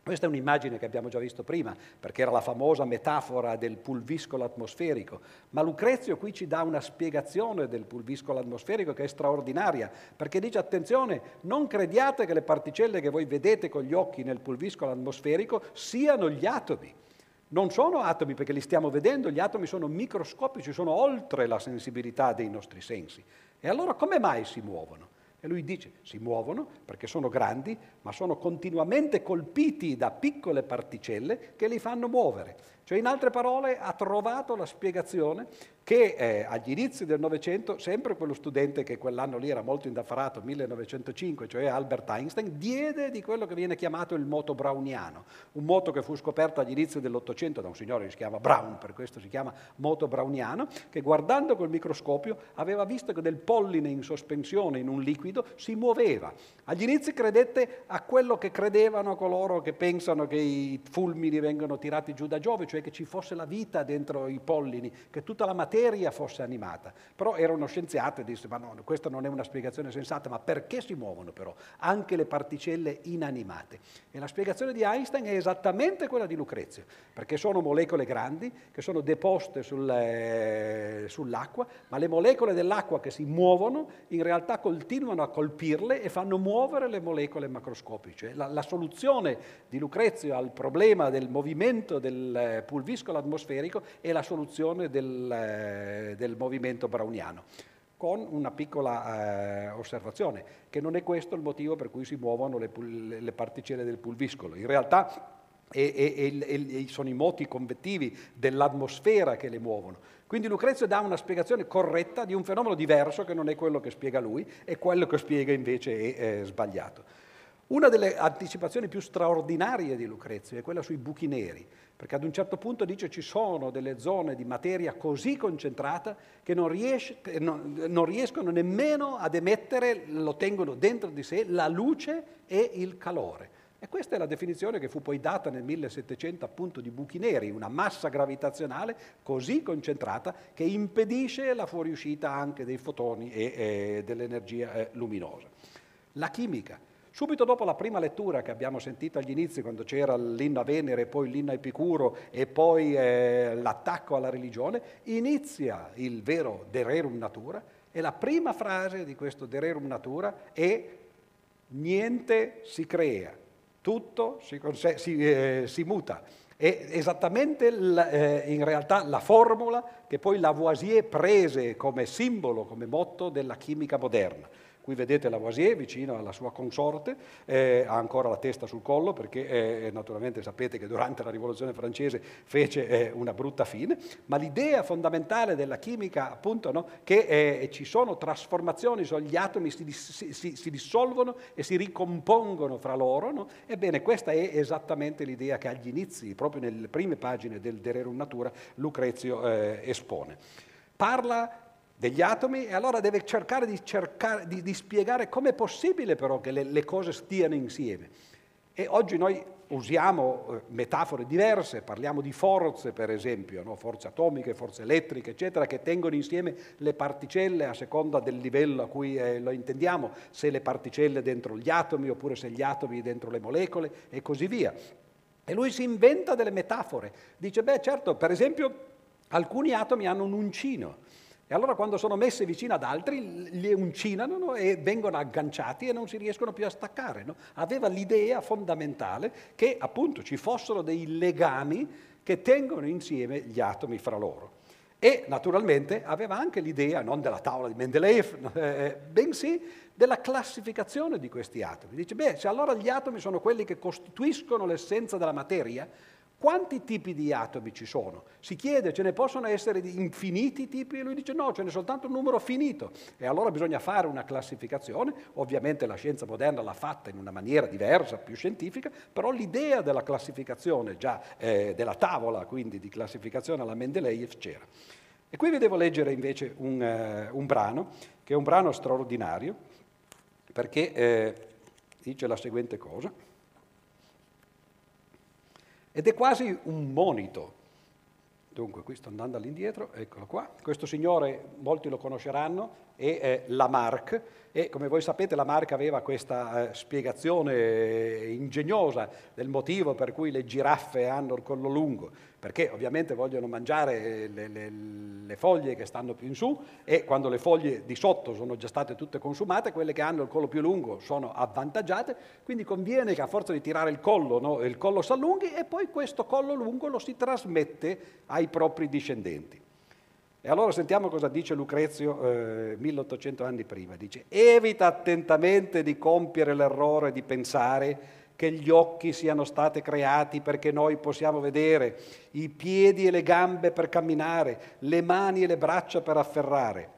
Questa è un'immagine che abbiamo già visto prima, perché era la famosa metafora del pulviscolo atmosferico, ma Lucrezio qui ci dà una spiegazione del pulviscolo atmosferico che è straordinaria, perché dice attenzione, non crediate che le particelle che voi vedete con gli occhi nel pulviscolo atmosferico siano gli atomi. Non sono atomi perché li stiamo vedendo, gli atomi sono microscopici, sono oltre la sensibilità dei nostri sensi. E allora come mai si muovono? E lui dice, si muovono perché sono grandi, ma sono continuamente colpiti da piccole particelle che li fanno muovere. Cioè, in altre parole, ha trovato la spiegazione che eh, agli inizi del Novecento, sempre quello studente che quell'anno lì era molto indaffarato, 1905, cioè Albert Einstein, diede di quello che viene chiamato il moto browniano, un moto che fu scoperto agli inizi dell'Ottocento da un signore che si chiama Brown, per questo si chiama moto browniano, che guardando col microscopio aveva visto che del polline in sospensione in un liquido si muoveva. Agli inizi credette a quello che credevano coloro che pensano che i fulmini vengano tirati giù da Giove, cioè che ci fosse la vita dentro i pollini, che tutta la materia fosse animata. Però era uno scienziato e disse, ma no, questa non è una spiegazione sensata, ma perché si muovono però anche le particelle inanimate? E la spiegazione di Einstein è esattamente quella di Lucrezio, perché sono molecole grandi che sono deposte sul, eh, sull'acqua, ma le molecole dell'acqua che si muovono in realtà continuano a colpirle e fanno muovere le molecole macroscopiche. La, la soluzione di Lucrezio al problema del movimento del eh, pulviscolo atmosferico è la soluzione del, eh, del movimento browniano con una piccola eh, osservazione, che non è questo il motivo per cui si muovono le, le particelle del pulviscolo. In realtà e, e, e, sono i moti convettivi dell'atmosfera che le muovono. Quindi Lucrezio dà una spiegazione corretta di un fenomeno diverso che non è quello che spiega lui e quello che spiega invece è, è sbagliato. Una delle anticipazioni più straordinarie di Lucrezio è quella sui buchi neri, perché ad un certo punto dice ci sono delle zone di materia così concentrata che non, riesce, non, non riescono nemmeno ad emettere, lo tengono dentro di sé, la luce e il calore. E questa è la definizione che fu poi data nel 1700 appunto di buchi neri, una massa gravitazionale così concentrata che impedisce la fuoriuscita anche dei fotoni e eh, dell'energia eh, luminosa. La chimica Subito dopo la prima lettura che abbiamo sentito agli inizi, quando c'era l'inno a Venere, poi l'inno a Epicuro e poi eh, l'attacco alla religione, inizia il vero De Rerum Natura e la prima frase di questo De Rerum Natura è niente si crea, tutto si, si, eh, si muta. È esattamente la, eh, in realtà la formula che poi Lavoisier prese come simbolo, come motto della chimica moderna. Qui vedete Lavoisier vicino alla sua consorte, eh, ha ancora la testa sul collo perché eh, naturalmente sapete che durante la rivoluzione francese fece eh, una brutta fine, ma l'idea fondamentale della chimica appunto no, che eh, ci sono trasformazioni, so, gli atomi si, si, si, dissolvono e si ricompongono fra loro, no? ebbene questa è esattamente l'idea che agli inizi, proprio nelle prime pagine del De Rerum Natura, Lucrezio eh, espone. Parla degli atomi e allora deve cercare di, cercare, di, di spiegare com'è possibile però che le, le, cose stiano insieme. E oggi noi usiamo eh, metafore diverse, parliamo di forze per esempio, no? forze atomiche, forze elettriche, eccetera, che tengono insieme le particelle a seconda del livello a cui eh, lo intendiamo, se le particelle dentro gli atomi oppure se gli atomi dentro le molecole e così via. E lui si inventa delle metafore, dice, beh certo, per esempio alcuni atomi hanno un uncino, e allora quando sono messe vicino ad altri li uncinano no? e vengono agganciati e non si riescono più a staccare. No? Aveva l'idea fondamentale che appunto ci fossero dei legami che tengono insieme gli atomi fra loro. E naturalmente aveva anche l'idea, non della tavola di Mendeleev, eh, bensì della classificazione di questi atomi. Dice, beh, se allora gli atomi sono quelli che costituiscono l'essenza della materia, quanti tipi di atomi ci sono? Si chiede, ce ne possono essere infiniti tipi? E lui dice no, ce n'è soltanto un numero finito. E allora bisogna fare una classificazione, ovviamente la scienza moderna l'ha fatta in una maniera diversa, più scientifica, però l'idea della classificazione, già eh, della tavola quindi di classificazione alla Mendeleev c'era. E qui vi devo leggere invece un, uh, un brano, che è un brano straordinario, perché eh, dice la seguente cosa. Ed è quasi un monito. Dunque, qui sto andando all'indietro, eccolo qua. Questo signore, molti lo conosceranno, è eh, Lamarck e come voi sapete Lamarck aveva questa eh, spiegazione ingegnosa del motivo per cui le giraffe hanno il collo lungo, perché ovviamente vogliono mangiare le, le, le, foglie che stanno più in su e quando le foglie di sotto sono già state tutte consumate, quelle che hanno il collo più lungo sono avvantaggiate, quindi conviene che a forza di tirare il collo, no, il collo si allunghi e poi questo collo lungo lo si trasmette ai propri discendenti. E allora sentiamo cosa dice Lucrezio eh, 1800 anni prima. Dice, evita attentamente di compiere l'errore di pensare che gli occhi siano stati creati perché noi possiamo vedere, i piedi e le gambe per camminare, le mani e le braccia per afferrare.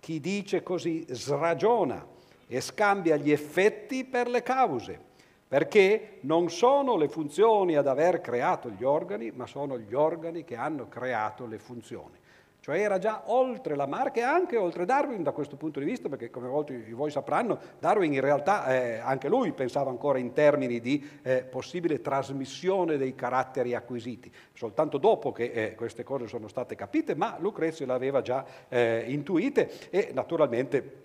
Chi dice così sragiona e scambia gli effetti per le cause, perché non sono le funzioni ad aver creato gli organi, ma sono gli organi che hanno creato le funzioni. Cioè era già oltre la marca e anche oltre Darwin da questo punto di vista, perché come molti di voi sapranno, Darwin in realtà eh, anche lui pensava ancora in termini di eh, possibile trasmissione dei caratteri acquisiti, soltanto dopo che eh, queste cose sono state capite, ma Lucrezio le aveva già eh, intuite e naturalmente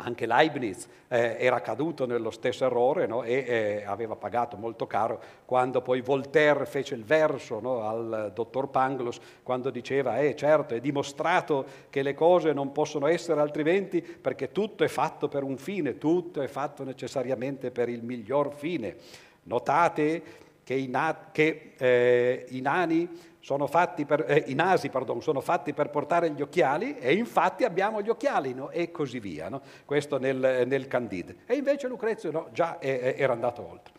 anche Leibniz eh, era caduto nello stesso errore no? e eh, aveva pagato molto caro quando poi Voltaire fece il verso no? al dottor Pangloss quando diceva, eh certo, è dimostrato che le cose non possono essere altrimenti perché tutto è fatto per un fine, tutto è fatto necessariamente per il miglior fine. Notate che i, na- che, eh, i nani per, eh, i nasi pardon, sono fatti per portare gli occhiali e infatti abbiamo gli occhiali no? e così via. No? Questo nel, nel, Candide. E invece Lucrezio no, già è, era andato oltre.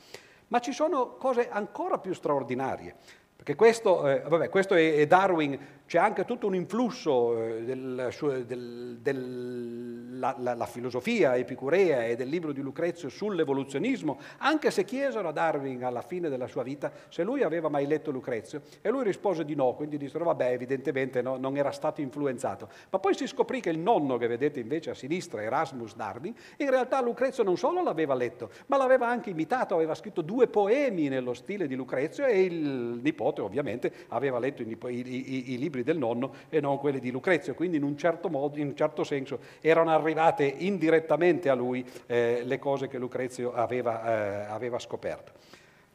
Ma ci sono cose ancora più straordinarie. Perché questo, eh, vabbè, questo è, è, Darwin, c'è anche tutto un influsso eh, del, del, del filosofia epicurea e del libro di Lucrezio sull'evoluzionismo, anche se chiesero a Darwin alla fine della sua vita se lui aveva mai letto Lucrezio e lui rispose di no, quindi dissero vabbè evidentemente no, non era stato influenzato. Ma poi si scoprì che il nonno che vedete invece a sinistra, Erasmus Darwin, in realtà Lucrezio non solo l'aveva letto, ma l'aveva anche imitato, aveva scritto due poemi nello stile di Lucrezio e il nipote ovviamente aveva letto i, i, i, i libri del nonno e non quelli di Lucrezio, quindi in un certo, modo, in un certo senso erano arrivate indirettamente a lui eh, le cose che Lucrezio aveva, eh, aveva, scoperto.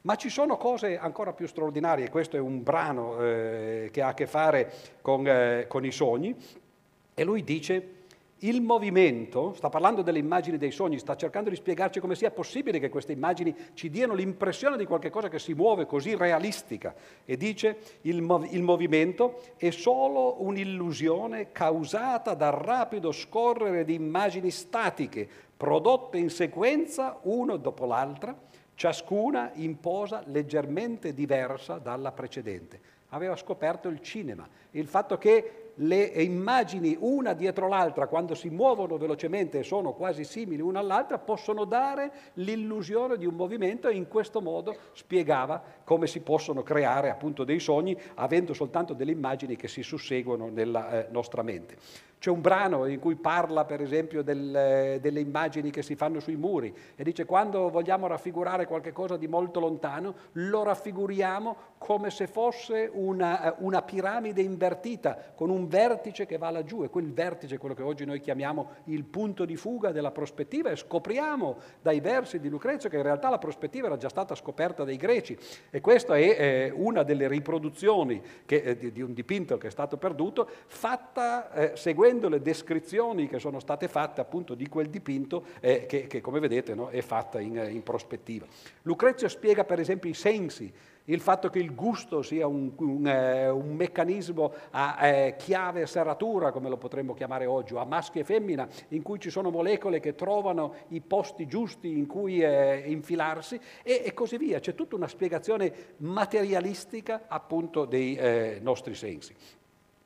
Ma ci sono cose ancora più straordinarie, questo è un brano eh, che ha a che fare con, eh, con i sogni, e lui dice il movimento, sta parlando delle immagini dei sogni, sta cercando di spiegarci come sia possibile che queste immagini ci diano l'impressione di qualcosa che si muove così realistica e dice il, mov- il movimento è solo un'illusione causata dal rapido scorrere di immagini statiche prodotte in sequenza uno dopo l'altra, ciascuna in posa leggermente diversa dalla precedente. Aveva scoperto il cinema, il fatto che le immagini una dietro l'altra, quando si muovono velocemente e sono quasi simili una all'altra, possono dare l'illusione di un movimento e in questo modo spiegava come si possono creare appunto dei sogni avendo soltanto delle immagini che si susseguono nella eh, nostra mente. C'è un brano in cui parla per esempio del, delle immagini che si fanno sui muri e dice quando vogliamo raffigurare qualcosa di molto lontano lo raffiguriamo come se fosse una, una piramide invertita con un vertice che va laggiù e quel vertice è quello che oggi noi chiamiamo il punto di fuga della prospettiva e scopriamo dai versi di Lucrezio che in realtà la prospettiva era già stata scoperta dai greci. E questa è eh, una delle riproduzioni che, eh, di, di, un dipinto che è stato perduto fatta eh, seguendo seguendo le descrizioni che sono state fatte appunto di quel dipinto eh, che, che, come vedete no, è fatta in, in prospettiva. Lucrezio spiega per esempio i sensi, il fatto che il gusto sia un, un, eh, un meccanismo a eh, chiave serratura, come lo potremmo chiamare oggi, o a maschio e femmina, in cui ci sono molecole che trovano i posti giusti in cui eh, infilarsi e, e, così via. C'è tutta una spiegazione materialistica appunto dei eh, nostri sensi.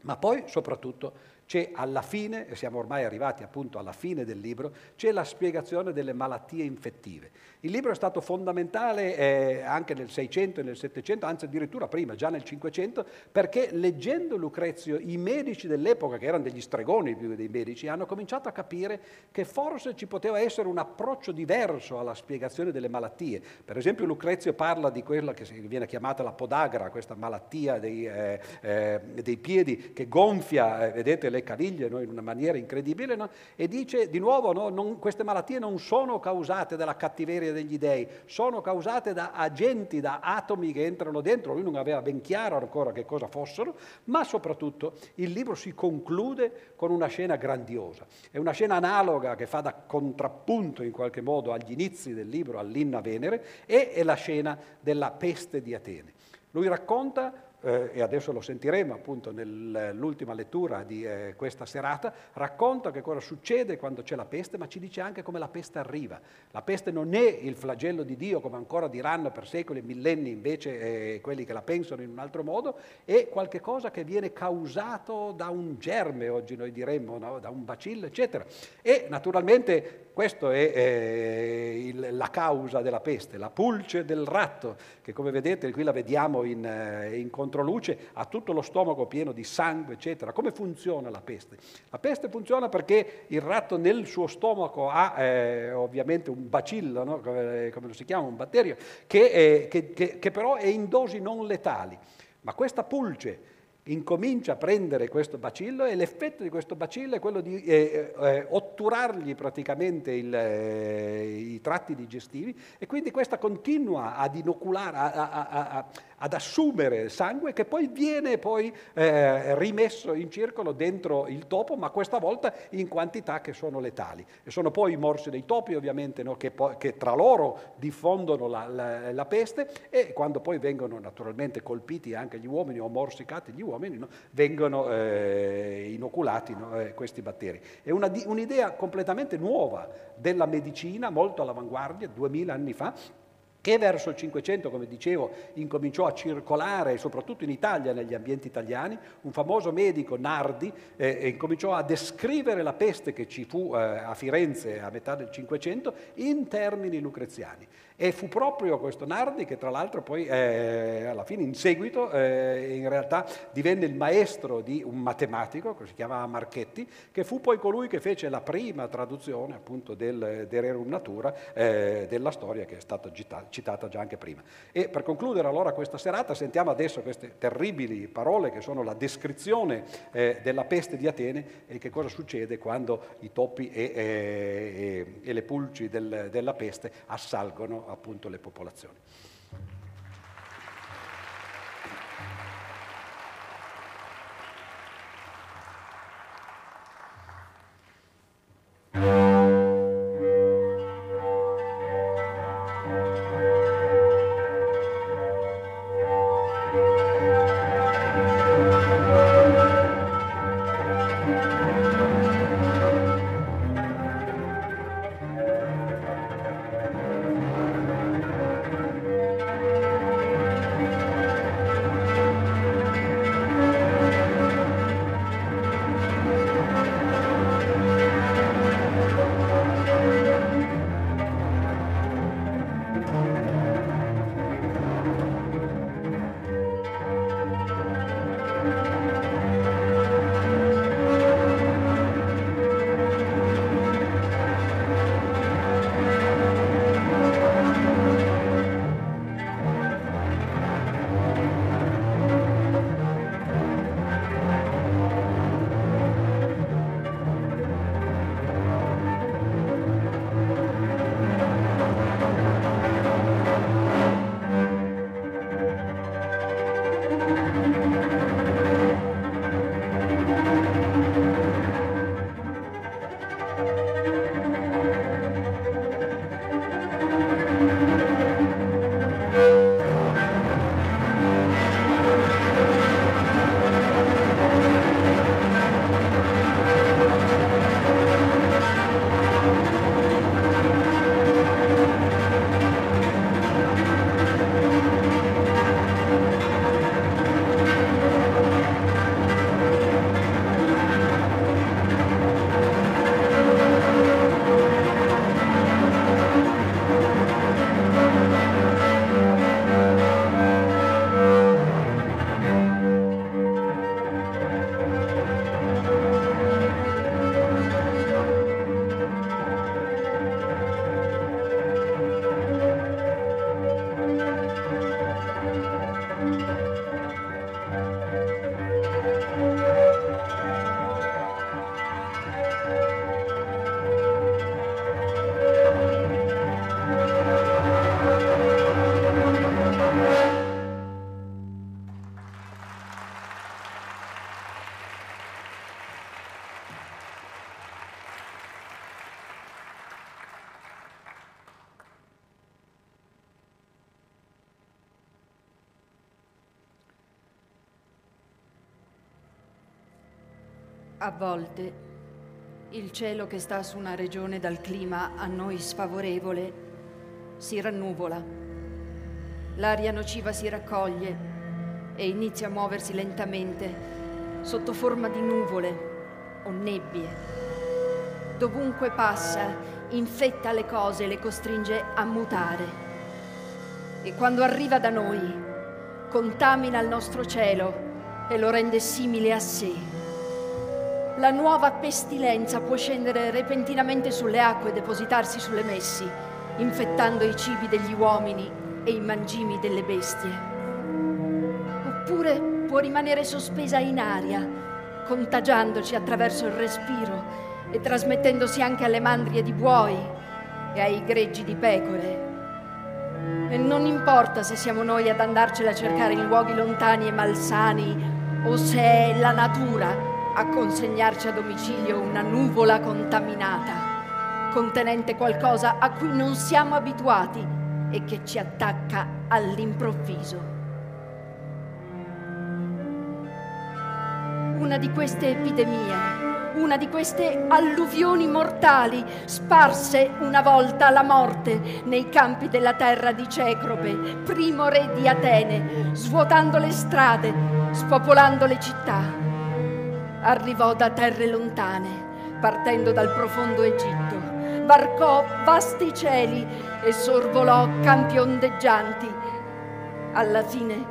Ma poi soprattutto c'è alla fine, e siamo ormai arrivati appunto alla fine del libro, c'è la spiegazione delle malattie infettive. Il libro è stato fondamentale eh, anche nel 600 e nel 700, anzi addirittura prima, già nel 500, perché leggendo Lucrezio i medici dell'epoca, che erano degli stregoni più che dei medici, hanno cominciato a capire che forse ci poteva essere un approccio diverso alla spiegazione delle malattie. Per esempio Lucrezio parla di quella che viene chiamata la podagra, questa malattia dei, eh, eh, dei piedi che gonfia, eh, vedete, le caviglie no, in una maniera incredibile, no? e dice di nuovo no, non, queste malattie non sono causate dalla cattiveria degli dei, sono causate da agenti, da atomi che entrano dentro, lui non aveva ben chiaro ancora che cosa fossero, ma soprattutto il libro si conclude con una scena grandiosa, è una scena analoga che fa da contrappunto in qualche modo agli inizi del libro, all'Inna Venere, e è la scena della peste di Atene. Lui racconta eh, e adesso lo sentiremo appunto nell'ultima lettura di eh, questa serata, racconta che cosa succede quando c'è la peste, ma ci dice anche come la peste arriva. La peste non è il flagello di Dio, come ancora diranno per secoli e millenni invece eh, quelli che la pensano in un altro modo, è qualcosa che viene causato da un germe, oggi noi diremmo, no? da un bacillo, eccetera. E naturalmente questa è eh, il, la causa della peste, la pulce del ratto, che come vedete qui la vediamo in, eh, in controluce, ha tutto lo stomaco pieno di sangue, eccetera. Come funziona la peste? La peste funziona perché il ratto nel suo stomaco ha eh, ovviamente un bacillo, no? come, come, lo si chiama, un batterio, che, che, che, che però è in dosi non letali. Ma questa pulce incomincia a prendere questo bacillo e l'effetto di questo bacillo è quello di eh, eh, otturargli praticamente il, eh, i tratti digestivi e quindi questa continua ad inoculare, a, a, a, ad assumere sangue che poi viene poi eh, rimesso in circolo dentro il topo, ma questa volta in quantità che sono letali. E sono poi i morsi dei topi ovviamente no, che, che, tra loro diffondono la, la, la, peste e quando poi vengono naturalmente colpiti anche gli uomini o morsicati gli uomini, no, vengono eh, inoculati no, eh, questi batteri. È una, un'idea completamente nuova della medicina, molto all'avanguardia, duemila anni fa, che verso il Cinquecento, come dicevo, incominciò a circolare, soprattutto in Italia, negli ambienti italiani, un famoso medico, Nardi, eh, incominciò a descrivere la peste che ci fu eh, a Firenze a metà del Cinquecento in termini lucreziani. E fu proprio questo Nardi che tra l'altro poi eh, alla fine, in seguito, eh, in realtà divenne il maestro di un matematico, che si chiamava Marchetti, che fu poi colui che fece la prima traduzione appunto del De Rerum Natura eh, della storia che è stata citata già anche prima. E per concludere allora questa serata sentiamo adesso queste terribili parole che sono la descrizione eh, della peste di Atene e che cosa succede quando i topi e, e, e le pulci del, della peste assalgono appunto le popolazioni. A volte il cielo che sta su una regione dal clima a noi sfavorevole si rannuvola. L'aria nociva si raccoglie e inizia a muoversi lentamente sotto forma di nuvole o nebbie. Dovunque passa, infetta le cose e le costringe a mutare. E quando arriva da noi, contamina il nostro cielo e lo rende simile a sé la nuova pestilenza può scendere repentinamente sulle acque e depositarsi sulle messi, infettando i cibi degli uomini e i mangimi delle bestie. Oppure può rimanere sospesa in aria, contagiandoci attraverso il respiro e trasmettendosi anche alle mandrie di buoi e ai greggi di pecore. E non importa se siamo noi ad andarcela a cercare in luoghi lontani e malsani o se è la natura a consegnarci a domicilio una nuvola contaminata, contenente qualcosa a cui non siamo abituati e che ci attacca all'improvviso. Una di queste epidemie, una di queste alluvioni mortali sparse una volta la morte nei campi della terra di Cecrope, primo re di Atene, svuotando le strade, spopolando le città. Arrivò da terre lontane, partendo dal profondo Egitto, varcò vasti cieli e sorvolò campi ondeggianti. Alla fine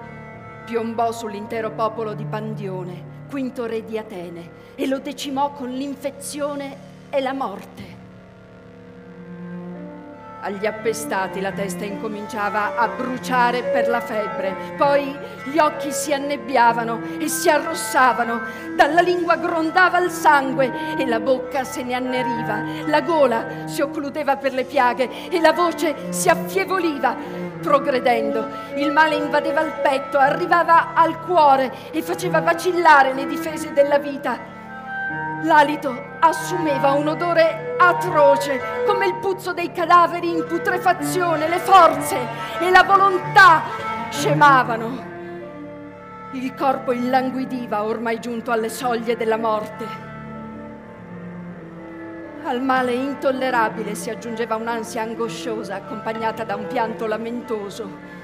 piombò sull'intero popolo di Pandione, quinto re di Atene, e lo decimò con l'infezione e la morte. Agli appestati la testa incominciava a bruciare per la febbre, poi gli occhi si annebbiavano e si arrossavano, dalla lingua grondava il sangue e la bocca se ne anneriva, la gola si occludeva per le piaghe e la voce si affievoliva. Progredendo, il male invadeva il petto, arrivava al cuore e faceva vacillare le difese della vita. L'alito assumeva un odore atroce, come il puzzo dei cadaveri in putrefazione, le forze e la volontà scemavano. Il corpo illanguidiva ormai giunto alle soglie della morte. Al male intollerabile si aggiungeva un'ansia angosciosa accompagnata da un pianto lamentoso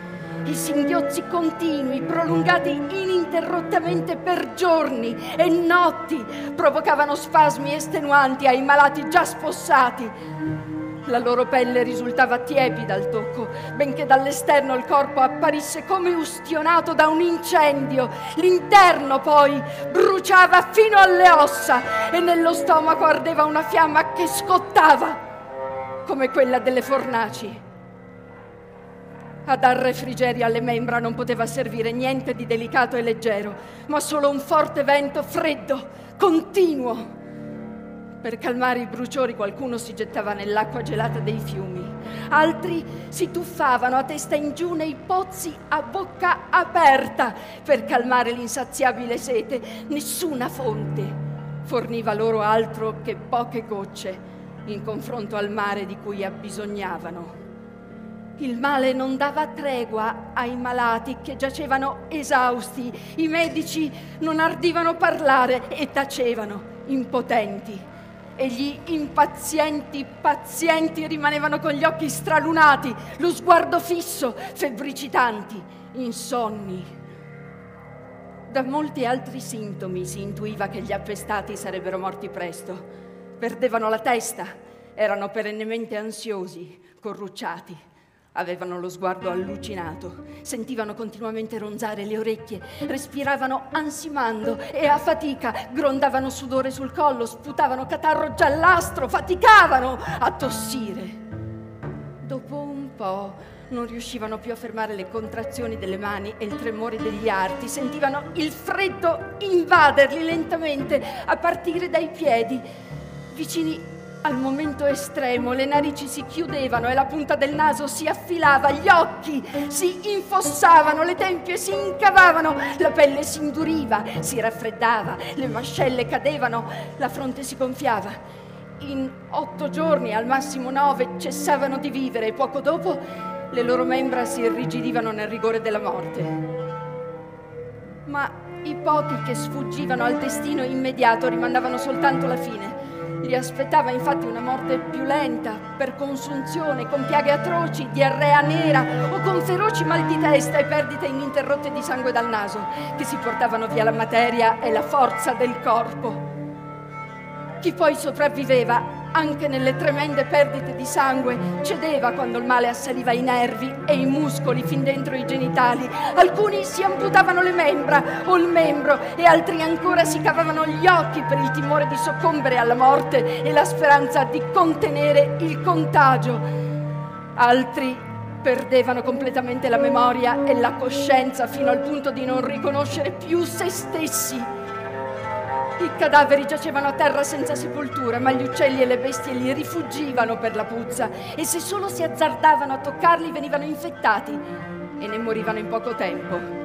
i singhiozzi continui, prolungati ininterrottamente per giorni e notti, provocavano spasmi estenuanti ai malati già spossati. La loro pelle risultava tiepida al tocco, benché dall'esterno il corpo apparisse come ustionato da un incendio. L'interno poi bruciava fino alle ossa e nello stomaco ardeva una fiamma che scottava come quella delle fornaci. A dar refrigerio alle membra non poteva servire niente di delicato e leggero, ma solo un forte vento freddo, continuo. Per calmare i bruciori qualcuno si gettava nell'acqua gelata dei fiumi, altri si tuffavano a testa in giù nei pozzi a bocca aperta per calmare l'insaziabile sete. Nessuna fonte forniva loro altro che poche gocce in confronto al mare di cui abbisognavano. Il male non dava tregua ai malati che giacevano esausti, i medici non ardivano parlare e tacevano, impotenti. E gli impazienti pazienti rimanevano con gli occhi stralunati, lo sguardo fisso, febbricitanti, insonni. Da molti altri sintomi si intuiva che gli appestati sarebbero morti presto. Perdevano la testa, erano perennemente ansiosi, corrucciati Avevano lo sguardo allucinato, sentivano continuamente ronzare le orecchie, respiravano ansimando e a fatica, grondavano sudore sul collo, sputavano catarro giallastro, faticavano a tossire. Dopo un po' non riuscivano più a fermare le contrazioni delle mani e il tremore degli arti, sentivano il freddo invaderli lentamente a partire dai piedi, vicini al momento estremo le narici si chiudevano e la punta del naso si affilava, gli occhi si infossavano, le tempie si incavavano, la pelle si induriva, si raffreddava, le mascelle cadevano, la fronte si gonfiava. In otto giorni, al massimo nove, cessavano di vivere e poco dopo le loro membra si irrigidivano nel rigore della morte. Ma i pochi che sfuggivano al destino immediato rimandavano soltanto la fine li aspettava infatti una morte più lenta, per consunzione, con piaghe atroci, diarrea nera o con feroci mal di testa e perdite ininterrotte di sangue dal naso, che si portavano via la materia e la forza del corpo. Chi poi sopravviveva anche nelle tremende perdite di sangue, cedeva quando il male assaliva i nervi e i muscoli fin dentro i genitali. Alcuni si amputavano le membra o il membro e altri ancora si cavavano gli occhi per il timore di soccombere alla morte e la speranza di contenere il contagio. Altri perdevano completamente la memoria e la coscienza fino al punto di non riconoscere più se stessi. I cadaveri giacevano a terra senza sepoltura, ma gli uccelli e le bestie li rifuggivano per la puzza e se solo si azzardavano a toccarli venivano infettati e ne morivano in poco tempo.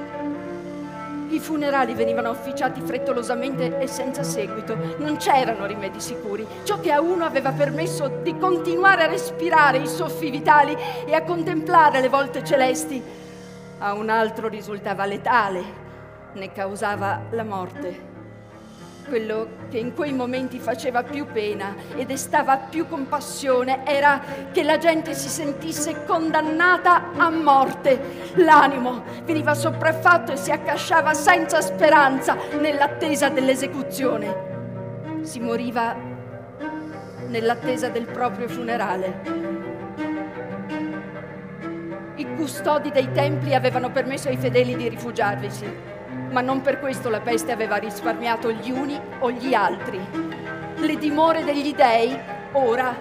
I funerali venivano officiati frettolosamente e senza seguito. Non c'erano rimedi sicuri. Ciò che a uno aveva permesso di continuare a respirare i soffi vitali e a contemplare le volte celesti, a un altro risultava letale, ne causava la morte. Quello che in quei momenti faceva più pena e destava più compassione era che la gente si sentisse condannata a morte. L'animo veniva sopraffatto e si accasciava senza speranza nell'attesa dell'esecuzione. Si moriva nell'attesa del proprio funerale. I custodi dei templi avevano permesso ai fedeli di rifugiarvisi ma non per questo la peste aveva risparmiato gli uni o gli altri. Le dimore degli dei, ora,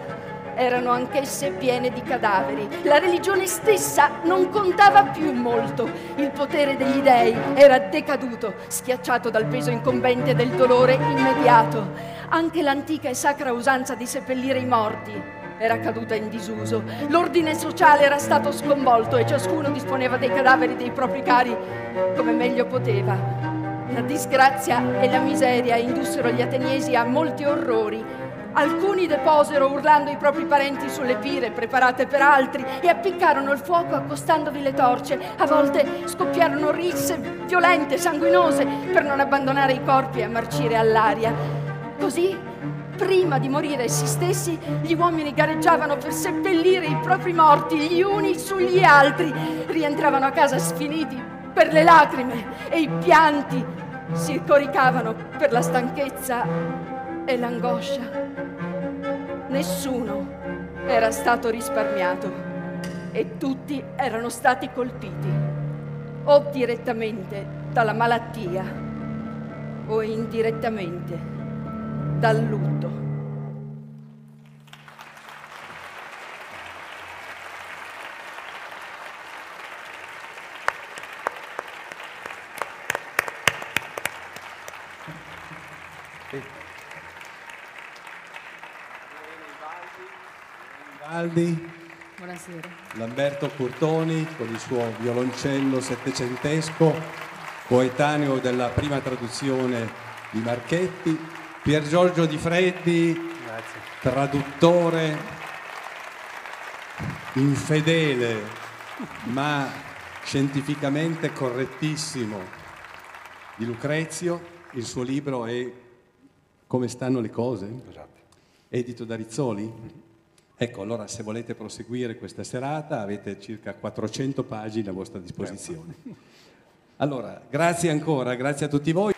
erano anch'esse piene di cadaveri. La religione stessa non contava più molto. Il potere degli dei era decaduto, schiacciato dal peso incombente del dolore immediato. Anche l'antica e sacra usanza di seppellire i morti era caduta in disuso. L'ordine sociale era stato sconvolto e ciascuno disponeva dei cadaveri dei propri cari come meglio poteva. La disgrazia e la miseria indussero gli ateniesi a molti orrori. Alcuni deposero urlando i propri parenti sulle pire preparate per altri e appiccarono il fuoco accostandovi le torce. A volte scoppiarono risse violente, sanguinose, per non abbandonare i corpi a marcire all'aria. Così prima di morire essi stessi, gli uomini gareggiavano per seppellire i propri morti gli uni sugli altri, rientravano a casa sfiniti per le lacrime e i pianti si coricavano per la stanchezza e l'angoscia. Nessuno era stato risparmiato e tutti erano stati colpiti o direttamente dalla malattia o indirettamente dal lutto. Valdi, Buonasera. Lamberto Curtoni con il suo violoncello settecentesco, coetaneo della prima traduzione di Marchetti, Pier Giorgio Di Freddi, Grazie. traduttore infedele ma scientificamente correttissimo di Lucrezio. Il suo libro è Come stanno le cose? Esatto. edito da Rizzoli. Ecco, allora se volete proseguire questa serata avete circa 400 pagine a vostra disposizione. Allora, grazie ancora, grazie a tutti voi.